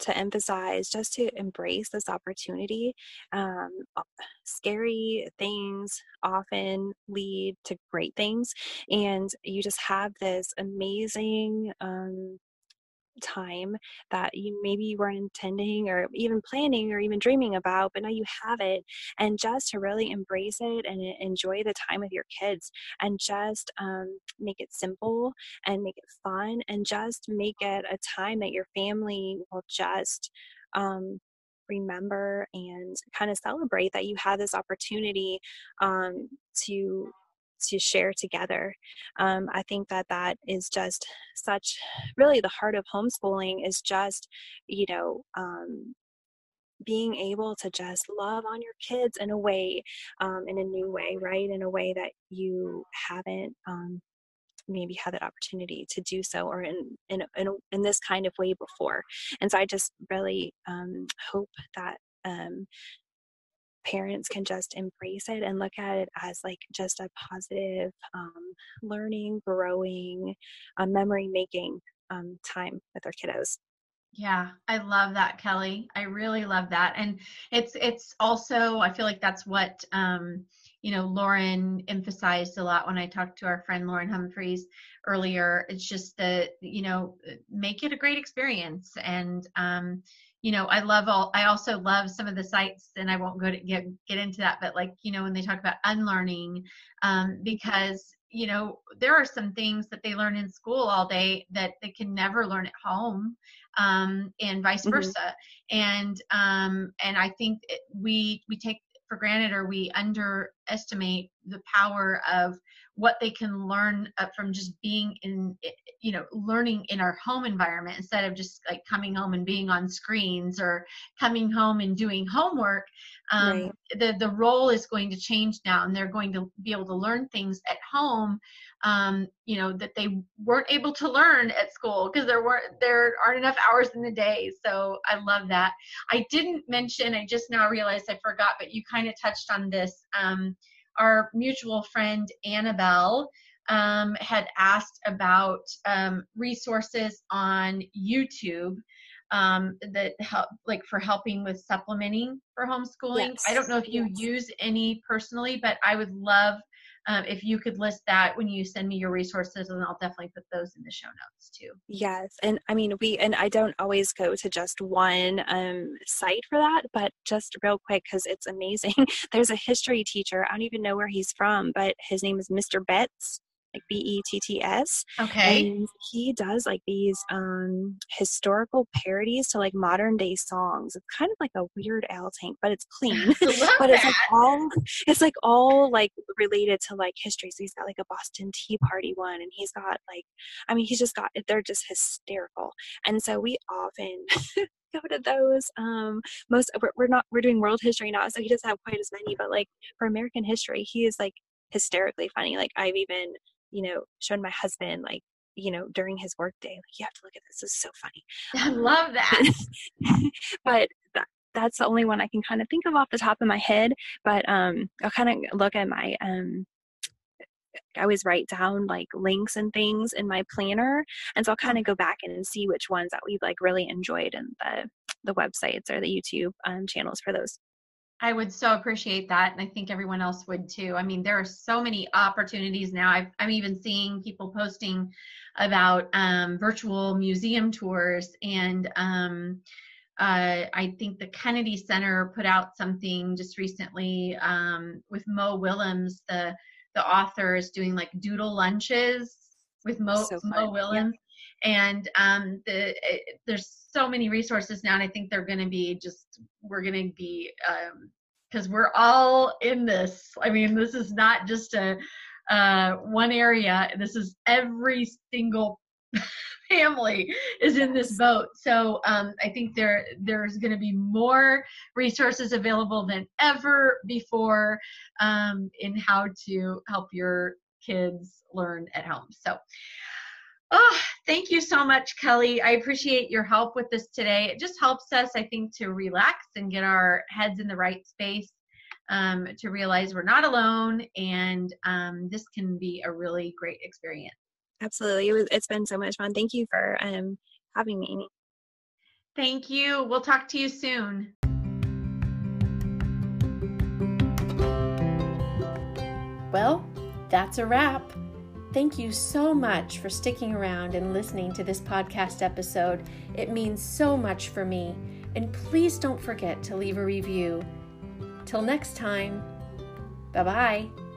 to emphasize just to embrace this opportunity. Um, scary things often lead to great things, and you just have this amazing um, time that you maybe you weren't intending or even planning or even dreaming about, but now you have it. And just to really embrace it and enjoy the time with your kids and just um, make it simple and make it fun and just make it a time that your family will just um, remember and kind of celebrate that you had this opportunity um, to to share together. Um, I think that that is just such really the heart of homeschooling is just, you know, um, being able to just love on your kids in a way, um, in a new way, right? In a way that you haven't um, maybe had that opportunity to do so or in in in, in this kind of way before. And so I just really um, hope that um, parents can just embrace it and look at it as like just a positive um, learning, growing, uh, memory making um, time with their kiddos. Yeah, I love that, Kelly. I really love that, and it's it's also I feel like that's what um, you know Lauren emphasized a lot when I talked to our friend Lauren Humphreys earlier. It's just that you know make it a great experience, and um, you know i love all i also love some of the sites and i won't go to get get into that but like you know when they talk about unlearning um, because you know there are some things that they learn in school all day that they can never learn at home um, and vice mm-hmm. versa and um, and i think we we take for granted or we underestimate the power of what they can learn uh, from just being in you know learning in our home environment instead of just like coming home and being on screens or coming home and doing homework um, right. the the role is going to change now and they're going to be able to learn things at home um, you know that they weren't able to learn at school because there weren't there aren't enough hours in the day so i love that i didn't mention i just now realized i forgot but you kind of touched on this um, our mutual friend annabelle um, had asked about um, resources on youtube um, that help like for helping with supplementing for homeschooling yes. i don't know if you yes. use any personally but i would love um, if you could list that when you send me your resources and i'll definitely put those in the show notes too. Yes and i mean we and i don't always go to just one um, site for that but just real quick because it's amazing. There's a history teacher i don't even know where he's from but his name is mr betts like B E T T S. Okay. And he does like these um historical parodies to like modern day songs. It's kind of like a weird Al Tank, but it's clean. but it's like all it's like all like related to like history. So he's got like a Boston Tea Party one and he's got like I mean he's just got they're just hysterical. And so we often go to those um most we're, we're not we're doing world history now so he doesn't have quite as many but like for american history he is like hysterically funny like i've even you know, shown my husband like, you know, during his workday, like, you have to look at this. This is so funny. I love that. but that, that's the only one I can kind of think of off the top of my head. But um, I'll kind of look at my um, I always write down like links and things in my planner, and so I'll kind of go back and see which ones that we've like really enjoyed in the the websites or the YouTube um, channels for those. I would so appreciate that. And I think everyone else would too. I mean, there are so many opportunities now. i am even seeing people posting about um, virtual museum tours. And um, uh, I think the Kennedy Center put out something just recently um, with Mo Willems, the, the author, is doing like doodle lunches with Mo, so Mo Willems. Yeah and um, the, it, there's so many resources now and i think they're going to be just we're going to be because um, we're all in this i mean this is not just a uh, one area this is every single family is in this boat. So um, I think there there's going to be more resources available than ever before um, in how to help your kids learn at home. So. Oh, thank you so much, Kelly. I appreciate your help with this today. It just helps us, I think, to relax and get our heads in the right space um, to realize we're not alone and um, this can be a really great experience. Absolutely. It was, it's been so much fun. Thank you for um, having me, Thank you. We'll talk to you soon. Well, that's a wrap. Thank you so much for sticking around and listening to this podcast episode. It means so much for me. And please don't forget to leave a review. Till next time, bye bye.